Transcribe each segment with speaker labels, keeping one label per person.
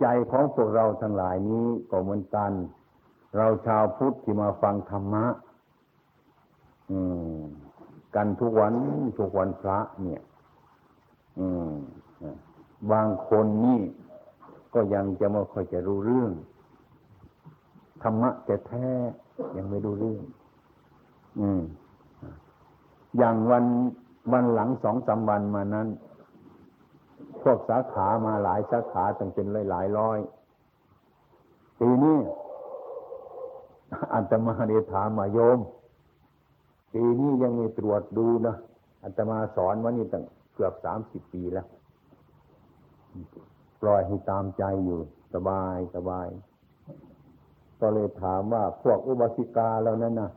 Speaker 1: ใจของพวกเราทั้งหลายนี้ก็เหมือนกัน เราชาวพุทธที่มาฟังธรรมะอืมกันทุกวันทุกวันพระเนี่ยอืมบางคนนี่ก็ยังจะไม่ค่อยจะรู้เรื่องธรรมะจะแท้ยังไม่รู้เรื่อง อืม อย่างวันวันหลังสองสาวันมานั้น พวกสาขามาหลายสาขาตั้งเป็นหลายหลายร้อยปีนี้อัตมาเดถามมาโยม ปีนี้ยังมีตรวจดูนะอัตมาสอนวันนี้ตั้งเกือบสามสิบปีแล้วปล่อยให้ตามใจอยู่ สบายสบาย ก็เลยถามว่าพวกอุบาสิกาเรานั้นนะ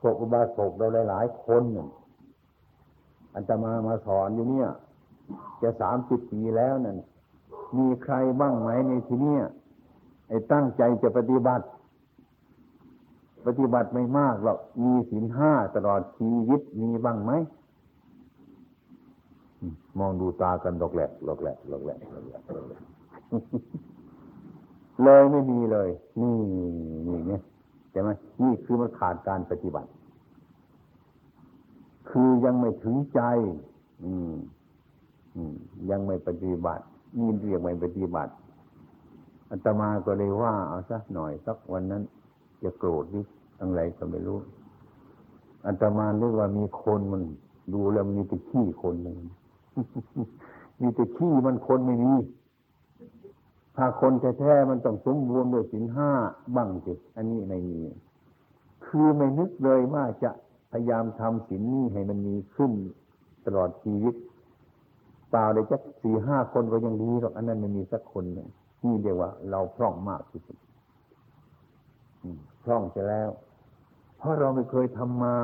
Speaker 1: พวกอุบาสกเราหลายๆคนอันจะมามาสอนอยู่เนี่ย จะสามสิบปีแล้วนั่นมีใครบ้างไหมในที่นี้ไอ้ตั้งใจจะปฏิบัติ ปฏิบัติไม่มากหรอกมีศีลห้าตลอดชีวิตมีบ้างไหมมองดูตากันหลอกแหลกหลอกแหลกหลอกแหลกหลอกแหลกเลยไม่มีเลย นี่นี่เนี่ยใช่ไหมนี่คือมันขาดการปฏิบัติ คือยังไม่ถึงใจ อืม ยังไม่ปฏิบัตินี่เรียกไม่ปฏิบัติอาตมาก็เลยว่าเอาสักหน่อยสักวันนั้น จะโกรธดิอะไรก็ไม่รู้อาตมาเรียกว่ามีคนมัน ดูแล้วมีแต่ขี้คนหนึ่งมีแต่ขี้มันคนไม่มีถ้าคนแท้ๆมันต้องสมบูรณ์ด้วยสินห้าบ้างสิอันนี้ไม่มีคือไม่นึกเลยว่าจะพยายามทำสินนี้ให้มันมีขึ้นตลอดชีวิต ปล่าเลยจักสี่ห้าคนก็ยังดีหรอกอันนั้นไม่มีสักคนหนึ่งนี่เรียกว่า เราพร่องมากที่สุดพร่องจะแล้ว เพราะเราไม่เคยทำมา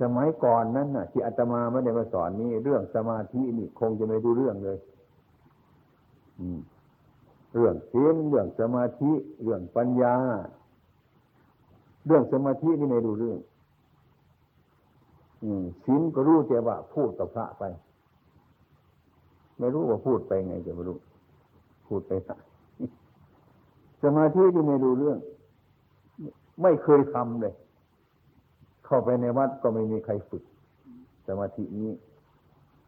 Speaker 1: สมัยก่อนนั้นน่ะ ที่อาตมาไม่ได้มาสอนนี่เรื่องสมาธินี่คงจะไม่รู้เรื่องเลย อืมเรื่องเสียงเรื่องสมาธิ เรื่องปัญญา เรื่องสมาธินี่ไม่รู้เรื่อง อืมศีลก็รู้แต่ว่าพูดกับพระไป ไม่รู้ว่าพูดไปไงจะไม่รู้ พูดไปสักสมาธิที่ไม่รู้เรื่อง ไม่เคยทำเลย เข้าไปในวัดก็ไม่มีใครฝึก สมาธินี้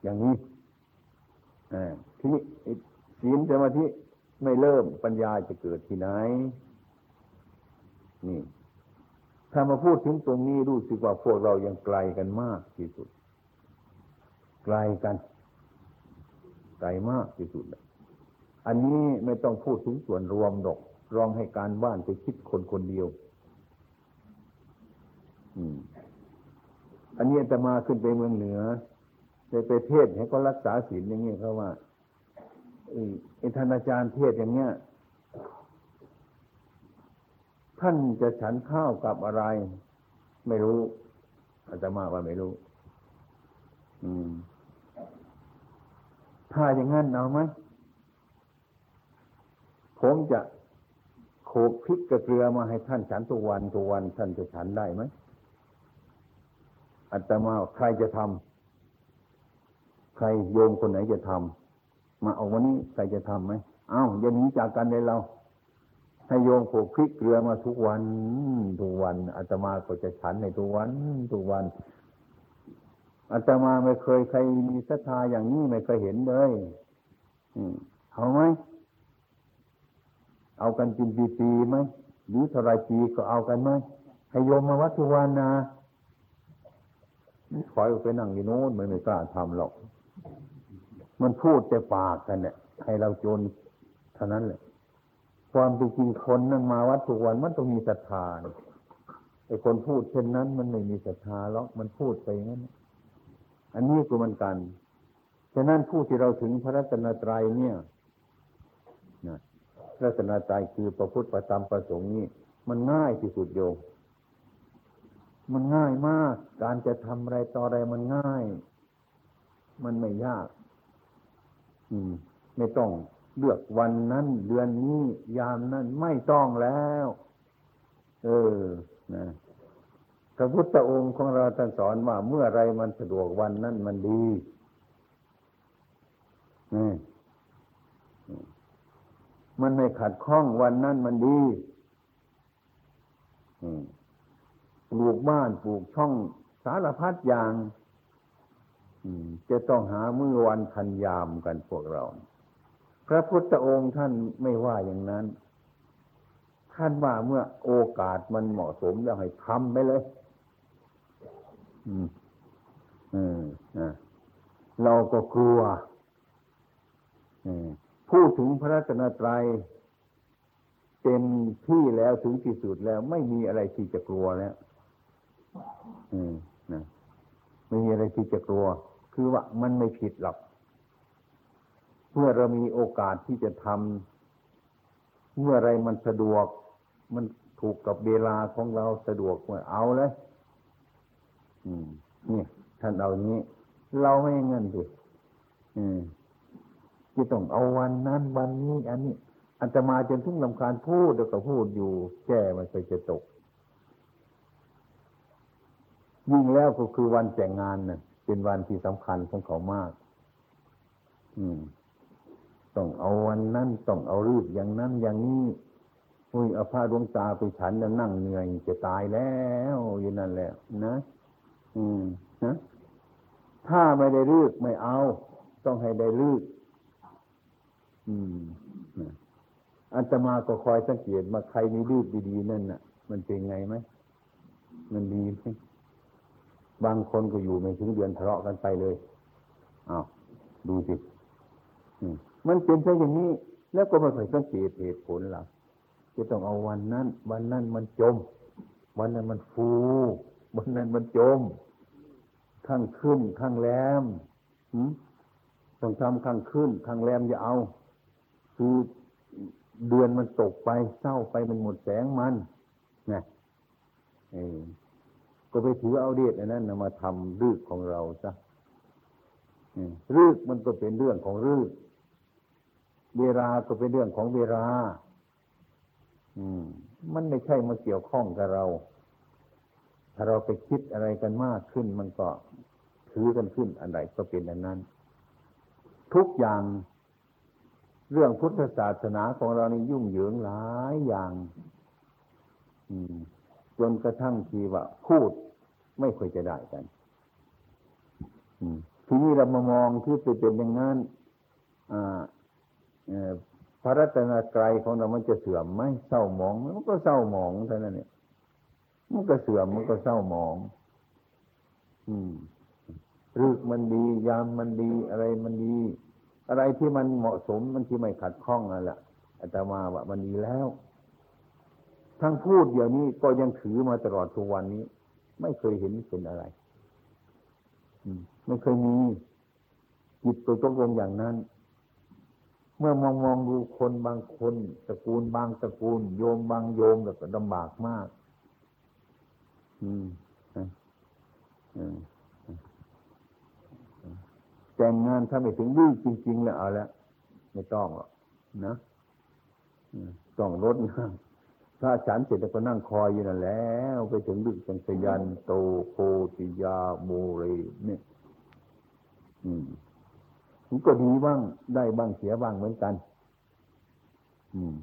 Speaker 1: อย่างนี้อทีนี้ศีลสมาธิไม่เริ่มปัญญาจะเกิดที่ไหน นี่ ถ้ามาพูดถึงตรงนี้รู้สึกว่าพวกเรายังไกลกันมากที่สุด ไกลกัน ไกลมากที่สุด อันนี้ไม่ต้องพูดถึงส่วนรวมดอกรองให้การบ้านไปคิดคนคนเดียว อืม อันนี้จะมาขึ้นไปเมืองเหนือไปไปเทศให้ก็รักษาศีลอย่างนี้เขาว่าไอ้ท่านอาจารย์เทศอย่างเนี้ยท่านจะฉันข้าวกับอะไร ไม่รู้อาจจะมาว่าไม่รู้ อืม ถ้าอย่างนั้นเอาไหมผมจะโขกพริกกระเกลือมาให้ท่านฉันทุกวันทุกวันท่านจะฉันได้ไหมอาตมาใครจะทำใครโยมคนไหนจะทำมาเอาวันนี้ใครจะทำไหมอ้าวอย่าหนีจากกันเลยเราให้โยมโขกพริกเกลือมาทุกวันทุกวันอาตมาก็จะฉันในทุกวันทุกวัน อาตมาไม่เคยใครมีศรัทธาอย่างนี้ไม่เคยเห็นเลยเอาไหมเอากันกินปีๆไหมหรือเท่าไรปีก็เอากันไหมให้โยมมาวัดทุกวันนะถอยออกไปนั่งอยู่โน้นมันไม่กล้าทำหรอก มันพูดแต่ปากกันเนี่ยให้เราจนเท่านั้นแหละ ความจริงคนนั่งมาวัดทุกวันมันต้องมีศรัทธาไอ้คนพูดเช่นนั้น มันไม่มีศรัทธาหรอกมันพูดไปงั้น อันนี้ก็มันกัน ฉะนั้นผู้ที่เราถึงพระรัตนตรัยเนี่ยนะรัตนตรัยคือประพุทธประธรรมประสงค์นี่มันง่ายที่สุดโยมมันง่ายมาก การจะทำอะไรต่ออะไรมันง่าย มันไม่ยาก อืม ไม่ต้องเลือกวันนั้นเดือนนี้ ยามนั้นไม่ต้องแล้ว เออ นะ พระพุทธองค์ของเราท่านสอนว่าเมื่อไรมันสะดวกวันนั้นมันดีนี่มันไม่ขัดข้องวันนั้นมันดีปลูกบ้านปลูกช่องสารพัดอย่างจะต้องหาเมื้อวันทันยามกันพวกเรา พระพุทธองค์ท่านไม่ว่าอย่างนั้น ท่านว่าเมื่อโอกาสมันเหมาะสมแล้วให้ทำไปเลย เราก็กลัวพูดถึงพระรัตนตรัยเต็มที่แล้วถึงที่สุดแล้ว ไม่มีอะไรที่จะกลัวแล้วนะไม่มีอะไรที่จะกลัว คือว่ามันไม่ผิดหรอกเมื่อเรามีโอกาสที่จะทำเมื่อไรมันสะดวก มันถูกกับเวลาของเราสะดวกเมื่อเอาเลย นี่ท่านเอางนี้ เราไม่เงินดิอืมจะต้องเอาวันนั้นวันนี้อันนี้อันจะมาจนถึงลำคาญพูดแล้วก็พูดอยู่ แก้มันเคยจะตก ยิ่งแล้วก็คือวันแต่งงานน่ะ เป็นวันที่สำคัญของเขามาก อืมต้องเอาวันนั้นต้องเอารูปอย่างนั้นอย่างนี้อุ้ยเอาผ้าดวงตาไปฉันแล้วนั่งเหนื่อยจะตายแล้วอยู่นั่นแหละนะ อืมนะถ้าไม่ได้รูปไม่เอา ต้องให้ได้รูปอืมอันตมาก็คอยสังเกตมาใครมีรูปดีๆนั่นน่ะ มันเป็นไงไหมมันดีไหมบางคนก็อยู่ไม่ถึงเดือนทะเลาะกันไปเลยอ้าวดูสิมันเป็นแค่อย่างนี้ แล้วก็ม่เคยสังเกตเหตุผลหรอกจะต้องเอาวันนั้น วันนั้นมันจม วันนั้นมันฟู วันนั้นมันจม ข้างขึ้นข้างแรมต้องทำข้างขึ้นข้างแรมอย่าเอา คือเดือนมันตกไปเศร้าไปมันหมดแสงมันนะเออก็ไปถือเอาเดชอันนั้นนะมาทำรืกของเราซะรืกมันก็เป็นเรื่องของรืกเวลาก็เป็นเรื่องของเวลา อืม มันไม่ใช่มาเกี่ยวข้องกับเรา ถ้าเราไปคิดอะไรกันมากขึ้น มันก็ถือกันขึ้นอันใดก็เป็นอันนั้น ทุกอย่างเรื่องพุทธศาสนาของเรานี่ยุ่งเหยิงหลายอย่างจนกระทั่งทีว่าพูดไม่ค่อยจะได้กันทีนี้เรามามองที่ไปเป็นอย่างนั้นพระรัตนตรัยของเรามันจะเสื่อมไหมเศร้าหมองมันก็เศร้าหมองเท่านั้นเนี่ย มันก็เสื่อมมันก็เศร้าหมอง อืมรึกมันดี ยามมันดีอะไรมันดี อะไรที่มันเหมาะสมมันที่ไม่ขัดข้องนั่นแหละอาตมาว่ามันดีแล้ว ทั้งพูดเดี๋ยวนี้ก็ยังถือมาตลอดทุกวันนี้ ไม่เคยเห็นเป็นอะไรไม่เคยมีจิตตัวตกลงอย่างนั้น เมื่อมองมองดูคนบางคนตระกูลบางตระกูล โยมบางโยมแบบลำบากมาก แต่งงานถ้าไม่ถึงดื้อจริง ๆ แล้วเอาละไม่ต้องหรอกนะต้องลดนะถ้าฉันเสร็จแล้วก็นั่งคอยอยู่นั่นแล้วไปถึงดึกจังสยันโตโคติยาโมเรเนี่ย อืมมันก็ดีบ้างได้บ้างเสียบ้างเหมือนกัน อืม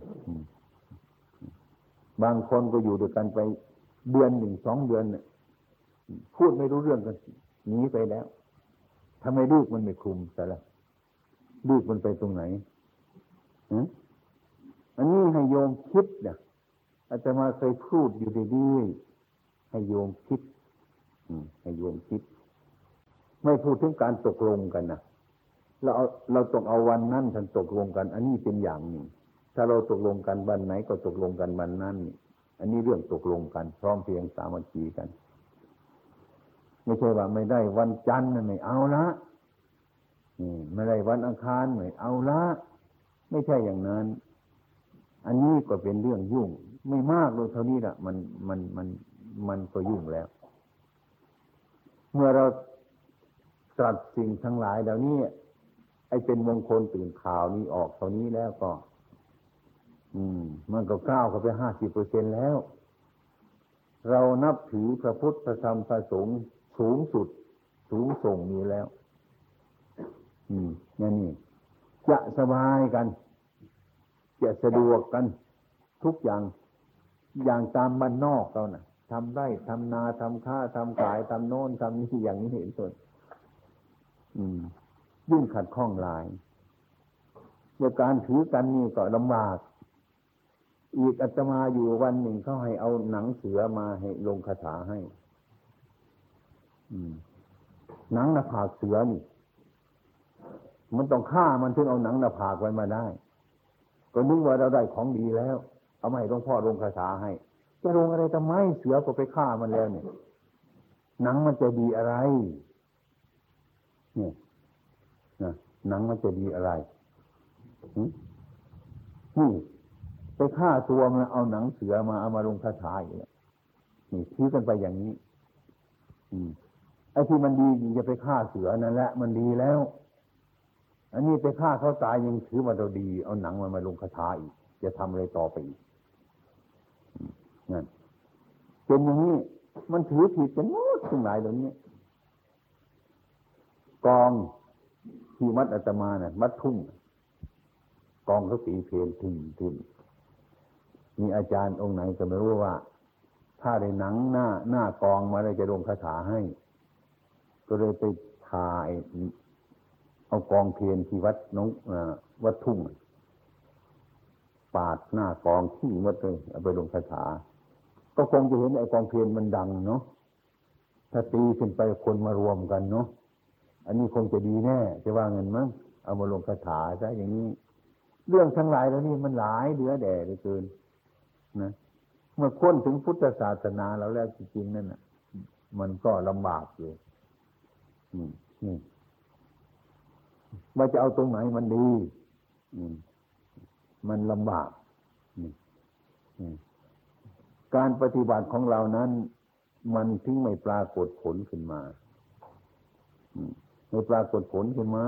Speaker 1: บางคนก็อยู่ด้วยกันไป เดือนหนึ่งสองเดือนเนี่ยพูดไม่รู้เรื่องกันหนีไปแล้วทำไมลูกมันไม่คุมแต่ละลูกมันไปตรงไหนอันนี้ให้โยมคิดเนี่ยอาจารมาเคยพูดอยู่ดีๆให้โยมคิดให้โยมคิด ไม่พูดถึงการตกลงกันนะเราเอาเราต้องเอาวันนั้นท่านตกลงกัน อันนี้เป็นอย่างหนึ่งถ้าเราตกลงกันวันไหนก็ตกลงกันวันนั้น อันนี้เรื่องตกลงกัน พร้อมเพียงสามัคคีกัน ไม่ใช่ว่าไม่ได้วันจันทร์ไม่เอาละไม่ได้วันอังคารไม่เอาละไม่ใช่อย่างนั้น อันนี้ก็เป็นเรื่องยุ่ง ไม่มากเลยเท่านี้ละมันมันมันมันก็ยุ่งแล้ว เมื่อเราตรัสสิ่งทั้งหลายเหล่านี้ไอ้เป็นมงคลตื่นข่าวนี้ออกเท่านี้แล้วก็ อืม มันก็ก้าวเข้าไปห้าสิบเปอร์เซ็นแล้ว เรานับถือพระพุทธพระธรรมพระสงฆ์สูงสุด สูงส่งมีแล้ว อืมนั่นนี่จะสบายกัน จะสะดวกกัน ทุกอย่างอย่างตามบ้านนอกเรานะ่ะทำไร่ทำนาทำค้าทำขายทำโน้นทำนี่อย่างนี้เห็นส่วนยิ่งขัดข้องหลายในการถือกันนี่ก็ลำบาก อีกอาตมาอยู่วันหนึ่งเขาให้เอาหนังเสือมาให้ลงคาถาให้ อืม หนังหน้าผากเสือนี่ มันต้องฆ่ามันถึงเอาหนังหน้าผากไว้มาได้ ก็นึกว่าเราได้ของดีแล้ว เอามาให้หลวงพ่อลงคาถาให้ จะลงอะไรทำไมเสือก็ไปฆ่ามันแล้วเนี่ย หนังมันจะดีอะไรเนี่ยนะหนังมันจะดีอะไรนี่ ไปฆ่าตัวมาเอาหนังเสือมาเอามาลงคาถาอีกแล้วนี่ทิ้กันไปอย่างนี้ อืมไอ้ที่มันดีจะไปฆ่าเสือนั่นแหละมันดีแล้ว อันนี้ไปฆ่าเขาตายยังถือว่าเราดี เอาหนังมันมาลงคาถาอีก จะทำอะไรต่อไปอีกนั่นเป็นอย่างนี้มันถือผิดกันหมดทั้งหลายเหล่านี้กองที่วัดอาตมาเนี่ยวัดทุ่ง กองเขาตีเพลนถึงถึง มีอาจารย์องค์ไหนก็ไม่รู้ว่า ถ้าได้หนังหน้าหน้ากองมาเลยจะลงคาถาให้ ก็เลยไปถ่าย เอากองเพียนที่วัดน้องอวัดทุ่งปาดหน้ากองที่วัดเลยเอาไปลงคาถา ก็คงจะเห็นไอ้กองเพียนมันดังเนาะถ้าตีขึ้นไปคนมารวมกันเนาะอันนี้คงจะดีแน่จะว่าเงินมั้งเอามาลงคาถาซะอย่างนี้ เรื่องทั้งหลายแล้วนี่มันหลายเหลือแด่เหลือเกิน นะเมื่อค้นถึงพุทธศาสนาแล้วแล้วจริงๆนั่นน่ะ มันก็ลำบากอยู่นี่ว่าจะเอาตรงไหนมันดีมันลำบากการปฏิบัติของเรานั้น มันถึงไม่ปรากฏผลขึ้นมาไม่ปรากฏผลขึ้นมา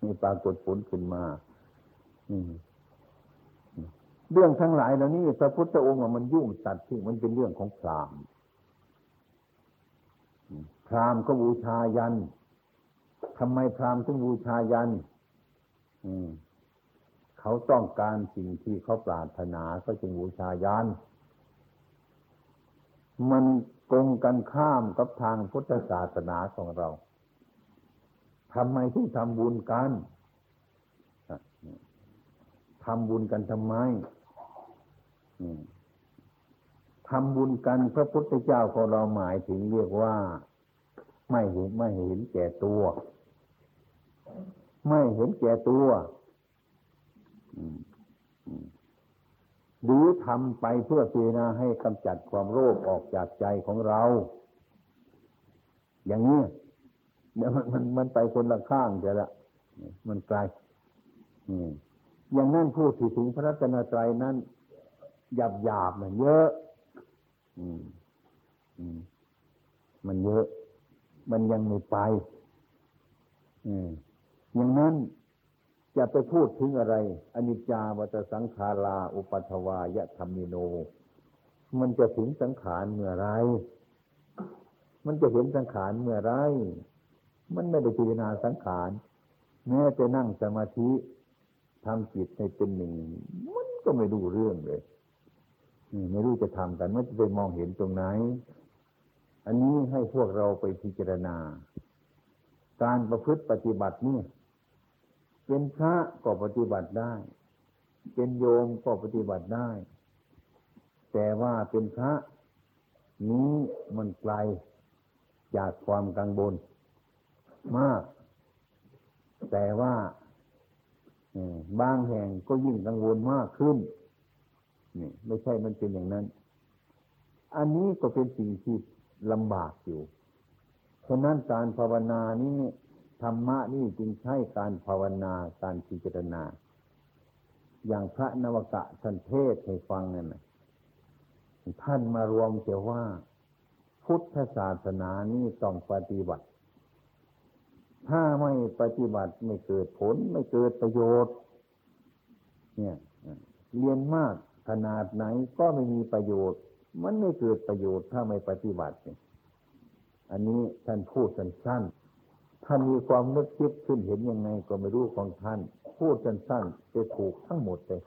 Speaker 1: ไม่ปรากฏผลขึ้นมา เรื่องทั้งหลายเหล่านี้พระพุทธองค์มันยุ่งตัดที่มันเป็นเรื่องของพรามพรามก็บูชายันทำไมพรามถึงบูชายันเขาต้องการสิ่งที่เขาปรารถนาก็จึงบูชายันมันตรงกันข้ามกับทางพุทธศาสนาของเราทำไมถึงทำบุญกันทำบุญกันทำไม ทำบุญกันพระพุทธเจ้าของเราหมายถึงเรียกว่า ไม่เห็นไม่เห็นแก่ตัว ไม่เห็นแก่ตัวหรือทำไปเพื่อเจนาให้กำจัดความโลภออกจากใจของเรา อย่างนี้เดี๋ยวมันมันมันไปคนละข้างเดี๋ยวละมันไกลอย่างนั้นพูดถึงพระรัตนตรัยนั้น หยาบหยาบมันเยอะมันเยอะ มันยังไม่ไปอย่างนั้นจะไปพูดถึงอะไร อนิจจาวัตสังขาราอุปัทวายะธรรมิโน มันจะถึงสังขารเมื่อไร มันจะเห็นสังขารเมื่อไร มันไม่ได้พิจารณาสังขารแม้จะนั่งสมาธิทำจิตให้เป็นหนึ่ง มันก็ไม่ดูเรื่องเลย ไม่รู้จะทำกันไม่จะไปมองเห็นตรงไหน อันนี้ให้พวกเราไปพิจารณา การประพฤติปฏิบัตินี่เป็นพระก็ปฏิบัติได้ เป็นโยมก็ปฏิบัติได้ แต่ว่าเป็นพระนี้มันไกลจากความกังวลมาก แต่ว่าบางแห่งก็ยิ่งกังวลมากขึ้น นี่ ไม่ใช่มันเป็นอย่างนั้น อันนี้ก็เป็นสิ่งที่ลำบากอยู่เพราะนั้นการภาวนานี้ธรรมะนี่จึงใช้การภาวนาการพิจารณา อย่างพระนวกะท่านเทศให้ฟังนั่นท่านมารวมเสียว่า พุทธศาสนานี่ต้องปฏิบัติ ถ้าไม่ปฏิบัติไม่เกิดผลไม่เกิดประโยชน์ เนี่ยเรียนมาก ขนาดไหนก็ไม่มีประโยชน์ มันไม่เกิดประโยชน์ถ้าไม่ปฏิบัติ อันนี้ท่านพูดสั้นๆท่านมีความนึกคิดขึ้นเห็นยังไงก็ไม่รู้ของท่าน พูดสั้นๆจะถูกทั้งหมดเลย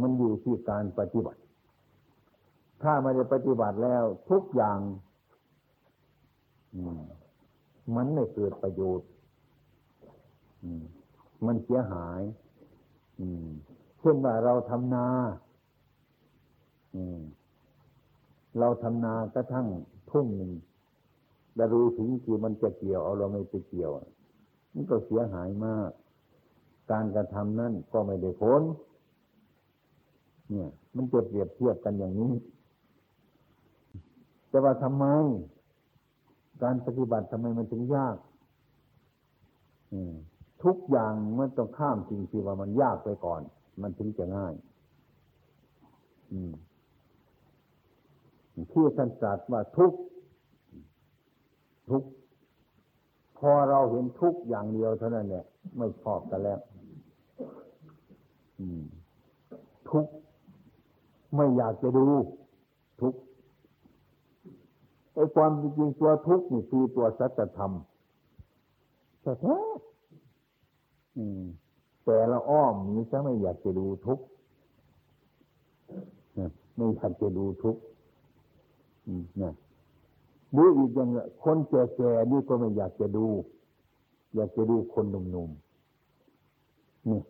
Speaker 1: มันอยู่ที่การปฏิบัติ ถ้าไม่ได้ปฏิบัติแล้วทุกอย่างมันไม่เกิดประโยชน์มันเสียหาย อืม ช่นว่าเราทำนาเราทำนากระทั่งทุ่งหนึ่งแต่รู้ถึงคือมันจะเกี่ยวเอาเราไม่ไปเกี่ยวมันก็เสียหายมาก การกระทำนั่นก็ไม่ได้ผลเนี่ย มันจะเปรียบเทียบกันอย่างนี้ แต่ว่าทำไม การปฏิบัติทำไมมันถึงยากทุกอย่างมันต้องข้ามสิ่งที่ว่ามันยากไปก่อน มันถึงจะง่าย อืมที่ท่านตรัสว่าทุกข์ทุกข์พอเราเห็นทุกข์อย่างเดียวเท่านั้นเนี่ยไม่ชอบกันแล้วทุกข์ไม่อยากจะดู ทุกข์ไอ้ความจริงตัวทุกข์นี่คือตัวสัจธรรมแต่แท้อืม แต่ละอ้อมนี้จะไม่อยากจะดูทุกข์ไม่อยากจะดูทุกข์นะหรืออีกอย่างคนแก่ๆนี่ก็ไม่อยากจะดู อยากจะดูคนหนุ่มๆนี่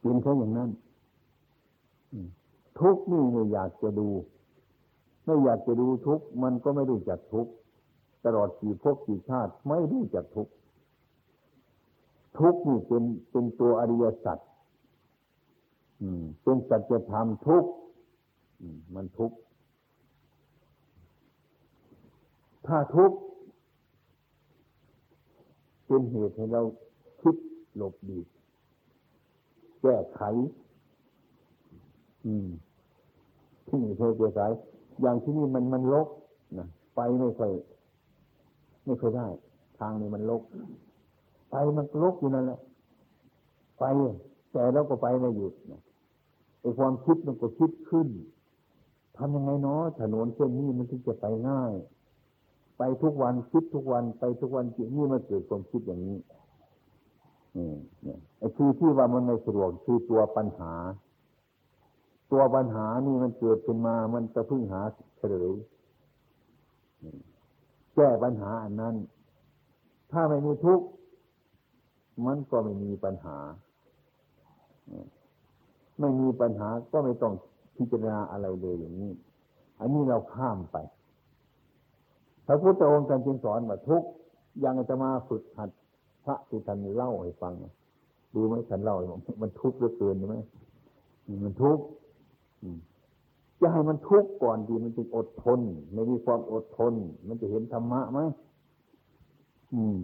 Speaker 1: เป็นเขาอย่างนั้นทุกนี่ไม่อยากจะดู ไม่อยากจะดูทุกมันก็ไม่รู้จักทุกตลอดกี่พกี่ชาติไม่รู้จักทุก ทุกนี่เป็นเป็นตัวอริยสัจเป็นสัจธรรมทุกมันทุกข์ถ้าทุกข์เป็นเหตุให้เราคิดหลบดีแก้ไข อืมที่นี่เธอแก้ไขอย่างที่นี่มันมันลกนะไปไม่ค่อยไม่ค่อยได้ ทางนี้มันลก มันลกอยู่นั่นแหละไปแต่เราก็ไปไม่หยุดไอ้ความคิดมันก็คิดขึ้นทำยังไงเนาะถนนเส้นนี้มันถึงจะไปง่าย ไปทุกวันคิดทุกวันไปทุกวันจิตนี่มันเกิดความคิดอย่างนี้นี่เนี่ยไอ้ที่ที่ว่ามันไม่สะดวกคือตัวปัญหา ตัวปัญหานี่มันเกิดขึ้นมา มันจะพึ่งหาเฉลยแก้ปัญหาอันนั้น ถ้าไม่มีทุกข์ มันก็ไม่มีปัญหา ไม่มีปัญหาก็ไม่ต้องพิจารณาอะไรเลยอย่างนี้ อันนี้เราข้ามไป พระพุทธองค์ท่านจึงสอนว่าทุกยังจะมาฝึกหัดพระที่ท่านเล่าให้ฟังดูไหมท่านเล่ามันทุกข์เหลือเกินใช่ไหมมันทุกข์จะให้มันทุกข์ก่อนดีมันจึงอดทน ไม่มีความอดทน มันจะเห็นธรรมะไหมอืม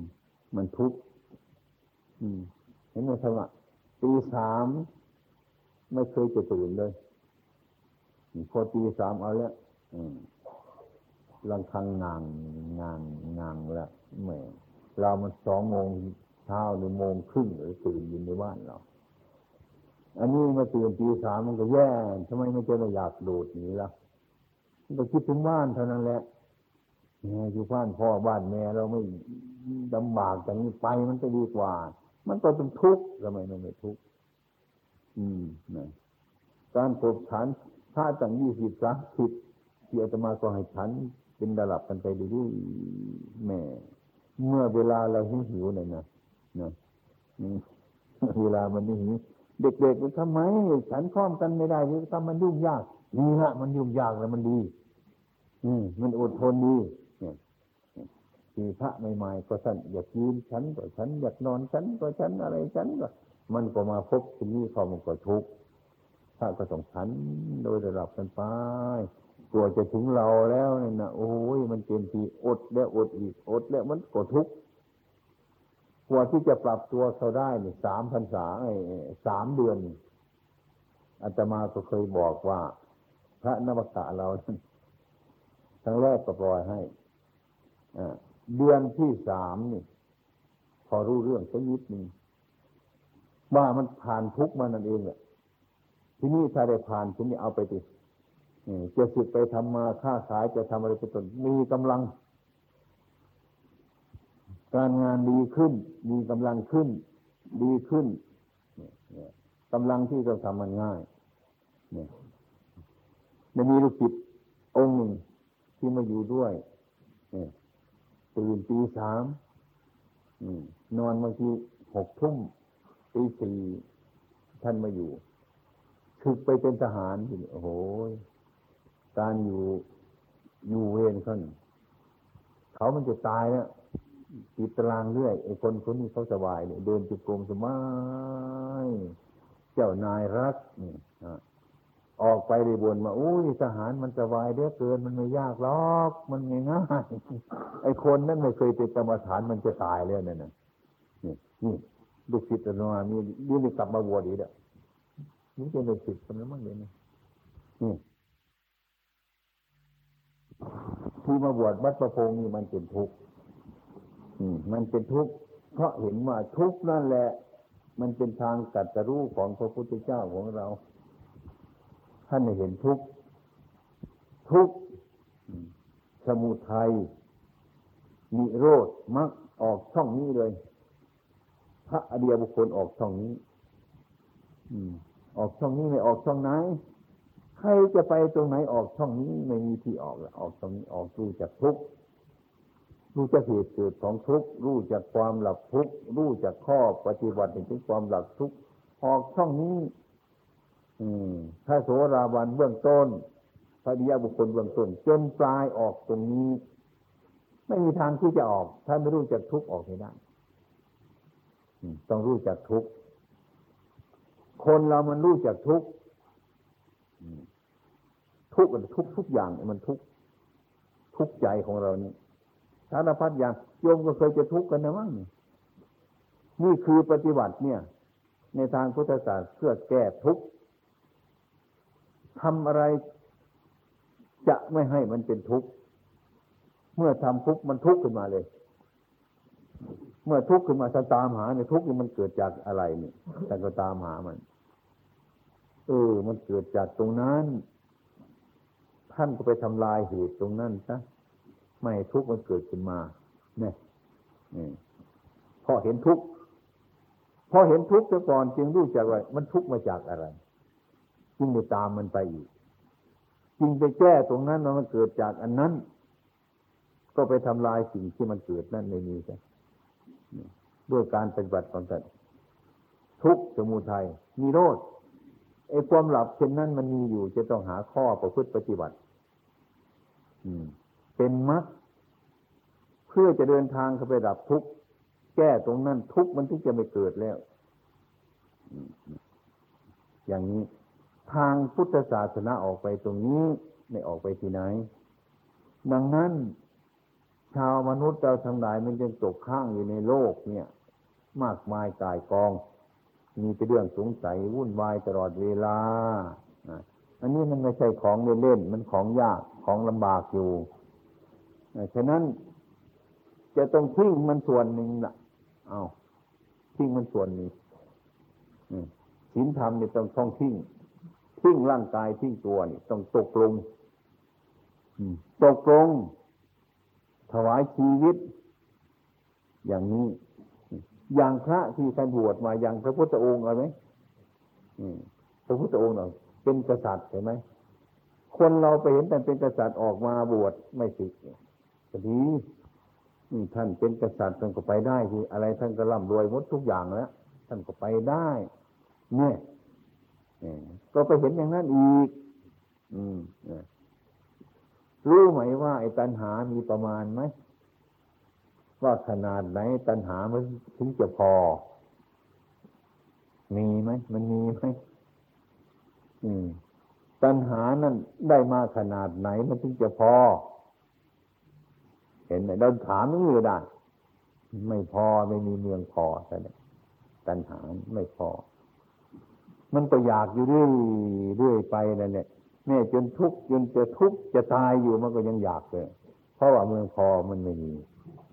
Speaker 1: มันทุกข์ เห็นไหมธรรมะตีสามไม่เคยจะตื่นเลยพอตีสามเอาแล้วลังคังงางงางงางแล้วแหมเรามันสองโมงเช้าหรือโมงครึ่งหรือตื่นอยู่ในบ้านเรา อันนี้มาตื่นตีสามมันก็แย่ทำไมไม่เจะไม่อยากโดดหนีล่ะมันก็คิดถึงบ้านเท่านั้นแหละแม่อยู่บ้านพ่อบ้านแม่เราไม่ลำบากอย่างนี้ไปมันจะดีกว่า มันก็เป็นทุกข์ทำไมมันไม่ทุกข์อืมนะการกบฉันถ้าจังยี่สิบสามสิบที่อาตมาก็ให้ฉัน เป็นระดับกันไปดูๆแม่ เมื่อเวลาเราหิวหิวเนี่ยนะนะเวลามันหิวเด็กๆมันทำไมฉันพร้อมกันไม่ได้ทำมันยุ่งยากดีฮะมันยุ่งยากแล้วมันดี อืมมันอดทนดี คือพระใหม่ๆก็ท่านอยากยืนฉันก็ฉันอยากนอนฉันก็ฉันอะไรฉันก็มันก็มาพบที่นี่เขามันก็ทุกข์พระก็ต้องฉันโดยระดับกันไปกลัวจะถึงเราแล้วนี่นะโอ้ยมันเต็มทีอดแล้วอดอีกอดแล้วมันก็ทุกข์กลัวที่จะปรับตัวเขาได้เนี่ยสามพรรษาสามเดือนอาตมาก็เคยบอกว่า พระนวกะเราทั้งแรกก็ปล่อยให้อ่า เดือนที่สามนี่ พอรู้เรื่องสักนิดนึ่งว่ามันผ่านทุกมานั่นเองแหละที่นี่ถ้าได้ผ่านที่นี่เอาไปติจะสึกไปทำมาค้าขายจะทำอะไรเป็นต้นมีกำลัง การงานดีขึ้น มีกำลังขึ้น ดีขึ้นเนี่ยเนี่ยกำลังที่เราทำมันง่ายเนี่ยมีลูกศิษย์องค์หนึ่งที่มาอยู่ด้วยเนี่ย ตื่นตีสามอืมนอนบางทีหกทุ่มตีสี่ท่านมาอยู่ถึกไปเป็นทหารทีนี้โอ้โหการอยู่อยู่เวรเขานเขามันจะตายแล้วติดตารางเรื่อยไอ้คนคนนี้เขาสบายเนี่ยเดินจุกรมสบาย เจ้านายรักนี่ ออกไปได้บนมาอุ้ยทหารมันสบายเด้อเกินมันไม่ยากหรอก มันง่ายๆไอ้คนนั้นไม่เคยเป็นกรรมฐานมันจะตายแล้วนั่นน่ะนี่นี่ลูกศิษย์อาตมามีนี่นี่กลับมาบวชอีกแล้วนี่เป็นลูกศิษย์คนนั้นมั้งเลยนะนี่ที่มาบวชวัดประพงศ์นี่มันเป็นทุกข์มันเป็นทุกข์เพราะเห็นว่าทุกข์นั่นแหละ มันเป็นทางกัดสรู้ของพระพุทธเจ้าของเรา ท่านไม่เห็นทุกข์ทุกข์อืมสมุทัยนิโรธมรรคออกช่องนี้เลย พระอริยบุคคลออกช่องนี้ออกช่องนี้ไม่ออกช่องไหน ใครจะไปตรงไหนออกช่องนี้ไม่มีที่ออกละออกช่องนี้ออกรู้จักทุกข์รู้จักเหตุเกิดของทุกข์รู้จักความหลับทุกข์รู้จักข้อปฏิบัติถึงความหลับทุกข์ออกช่องนี้ อืมถ้าโสราบันเบื้องต้น พระอริยบุคคลเบื้องต้น จนปลายออกตรงนี้ ไม่มีทางที่จะออก ถ้าไม่รู้จักทุกข์ออกไม่ได้ต้องรู้จักทุกข์คนเรามันรู้จักทุกข์ทุกข์ทุกทุกอย่างมันทุกข์ทุกใจของเรานี่สารพัดอย่างโยมก็เคยจะทุกข์กันนะมั้งนี่คือปฏิบัติเนี่ย ในทางพุทธศาสนาเพื่อแก้ทุกข์ ทำอะไรจะไม่ให้มันเป็นทุกข์ เมื่อทำทุกข์มันทุกข์ขึ้นมาเลย เมื่อทุกข์ขึ้นมาถ้าตามหาเนี่ยทุกข์นี่มันเกิดจากอะไรเนี่ยแต่ก็ตามหามัน เออ มันเกิดจากตรงนั้น ท่านก็ไปทำลายเหตุตรงนั้นซะไม่ทุกข์มันเกิดขึ้นมา เนี่ยนี่พอเห็นทุกข์พอเห็นทุกข์ซะก่อนจึงรู้จักว่ามันทุกข์มาจากอะไร จึงไปตามมันไปอีกจึงไปแก้ตรงนั้นว่ามันเกิดจากอันนั้น ก็ไปทำลายสิ่งที่มันเกิดนั่นไม่มีใช่ด้วยการปฏิบัติของท่านทุกสมุทัยมีโรธไอ้ความหลับเช่นนั้นมันมีอยู่ จะต้องหาข้อประพฤติปฏิบัติ อืม เป็นมรรคเพื่อจะเดินทางเข้าไปดับทุกข์แก้ตรงนั้นทุกข์มันที่จะไม่เกิดแล้วอย่างนี้ ทางพุทธศาสนาออกไปตรงนี้ไม่ออกไปที่ไหน ดังนั้น ชาวมนุษย์เราทั้งหลายมันยังตกข้างอยู่ในโลกเนี่ย มากมายกายกอง มีแต่เรื่องสงสัยวุ่นวายตลอดเวลาอันนี้มันไม่ใช่ของเล่นๆมันของยากของลำบากอยู่ฉะนั้นจะต้องทิ้งมันส่วนหนึ่งละเอาทิ้งมันส่วนนึ่งอืมศีลธรรมเนี่ยต้องต้องทิ้ง ทิ้งร่างกายทิ้งตัวนี่ต้องตกลงตกลง ถวายชีวิต อย่างนี้ อย่างพระที่ท่านบวชมาอย่างพระพุทธองค์เอาไหมพระพุทธองค์เนาะเป็นกษัตริย์เห็นไหมคนเราไปเห็นแต่เป็นกษัตริย์ออกมาบวชไม่สิก็ดีอืมท่านเป็นกษัตริย์ท่านก็ไปได้ที่อะไรท่านก็ร่ำรวยหมดทุกอย่างแล้วท่านก็ไปได้ เนี่ย ก็ไปเห็นอย่างนั้นอีก อืมรู้ไหมว่าไอ้ตัณหามีประมาณไหมว่าขนาดไหนตัณหามันถึงจะพอ มีไหมมันมีไหมอืม ตัณหานั่นได้มาขนาดไหนมันถึงจะพอ เห็นไหมเราถามนี่ได้ ไม่พอไม่มีเมืองพอแต่ตัณหาไม่พอ มันก็อยากอยู่เรื่อยเรื่อยไปนั่นแหละแม่จนทุกข์จนจะทุกข์จะตายอยู่มันก็ยังอยากเลย เพราะว่าเมืองพอมันไม่มี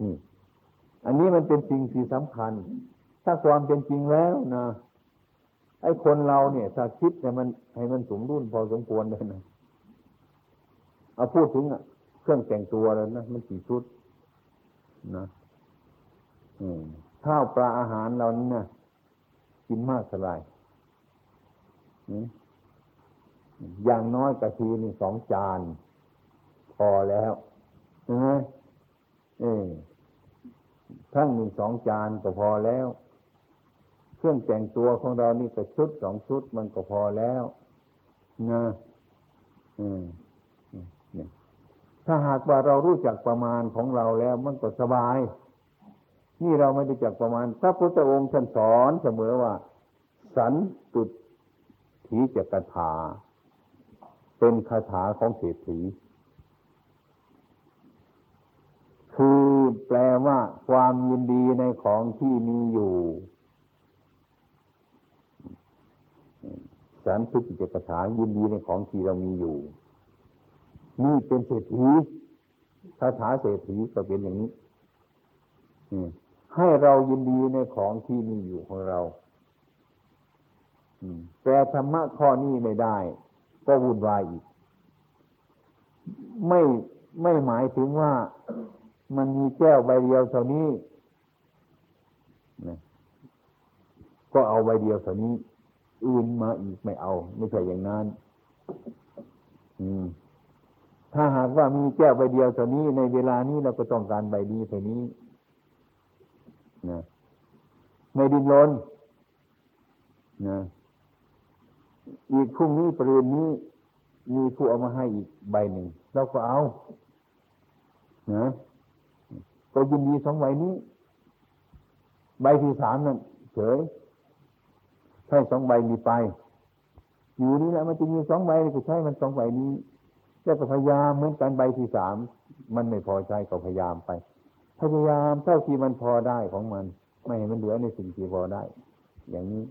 Speaker 1: นี่ อันนี้มันเป็นสิ่งที่สำคัญ ถ้าความเป็นจริงแล้วนะไอ้คนเราเนี่ย ถ้าคิดเนี่มันให้มันสมดุลพอสมควรเลยนะเอาพูดถึงอะเครื่องแต่งตัวแล้วนะมันกี่ชุดนะอืข้าวปลาอาหารเรานี่นะกินมากเท่าไหร่ อย่างน้อยกะทีนี่สองจาน พอแล้วใช่ไหมเออทั้งหนึ่งสองจานก็พอแล้ว เครื่องแต่งตัวของเรานี่ก็ชุดสองชุดมันก็พอแล้วนะอืมถ้าหากว่าเรารู้จักประมาณของเราแล้ว มันก็สบาย นี่เราไม่ได้จักประมาณพระพุทธองค์ท่านสอนเสมอว่า สันตุ ถีจักถา เป็นคาถาของเศรษฐี คือแปลว่าความยินดีในของที่มีอยู่สันตุจิจกถายินดีในของที่เรามีอยู่ นี่เป็นเศรษฐีคาถาเศรษฐีก็เป็นอย่างนี้ให้เรายินดีในของที่มีอยู่ของเรา แต่ธรรมะข้อนี้ไม่ได้ ก็วุ่นวายอีก ไม่ไม่หมายถึงว่ามันมีแก้วใบเดียวเท่านี้นะก็เอาใบเดียวเท่านี้ อื่นมาอีกไม่เอา ไม่ใช่อย่างนั้นถ้าหากว่ามีแก้วใบเดียวเท่านี้ในเวลานี้เราก็ต้องการใบนี้เท่านี้นะไม่ดิ้นรนนะ อีกพรุ่งนี้ปรืนนี้ มีผู้เอามาให้อีกใบหนึ่งเราก็เอานะก็ยินดีสองใบนี้ ใบที่สามนั่นเฉยใช่สองใบมีไป อยู่นี่แหละมันจะมีสองใบก็ใช้มันสองใบนี้แล้วก็พยายามเหมือนกันใบที่สามมันไม่พอใจก็พยายามไป พยายามเท่าที่มันพอได้ของมัน ไม่ให้มันเหลือในสิ่งที่พอได้ อย่างนี้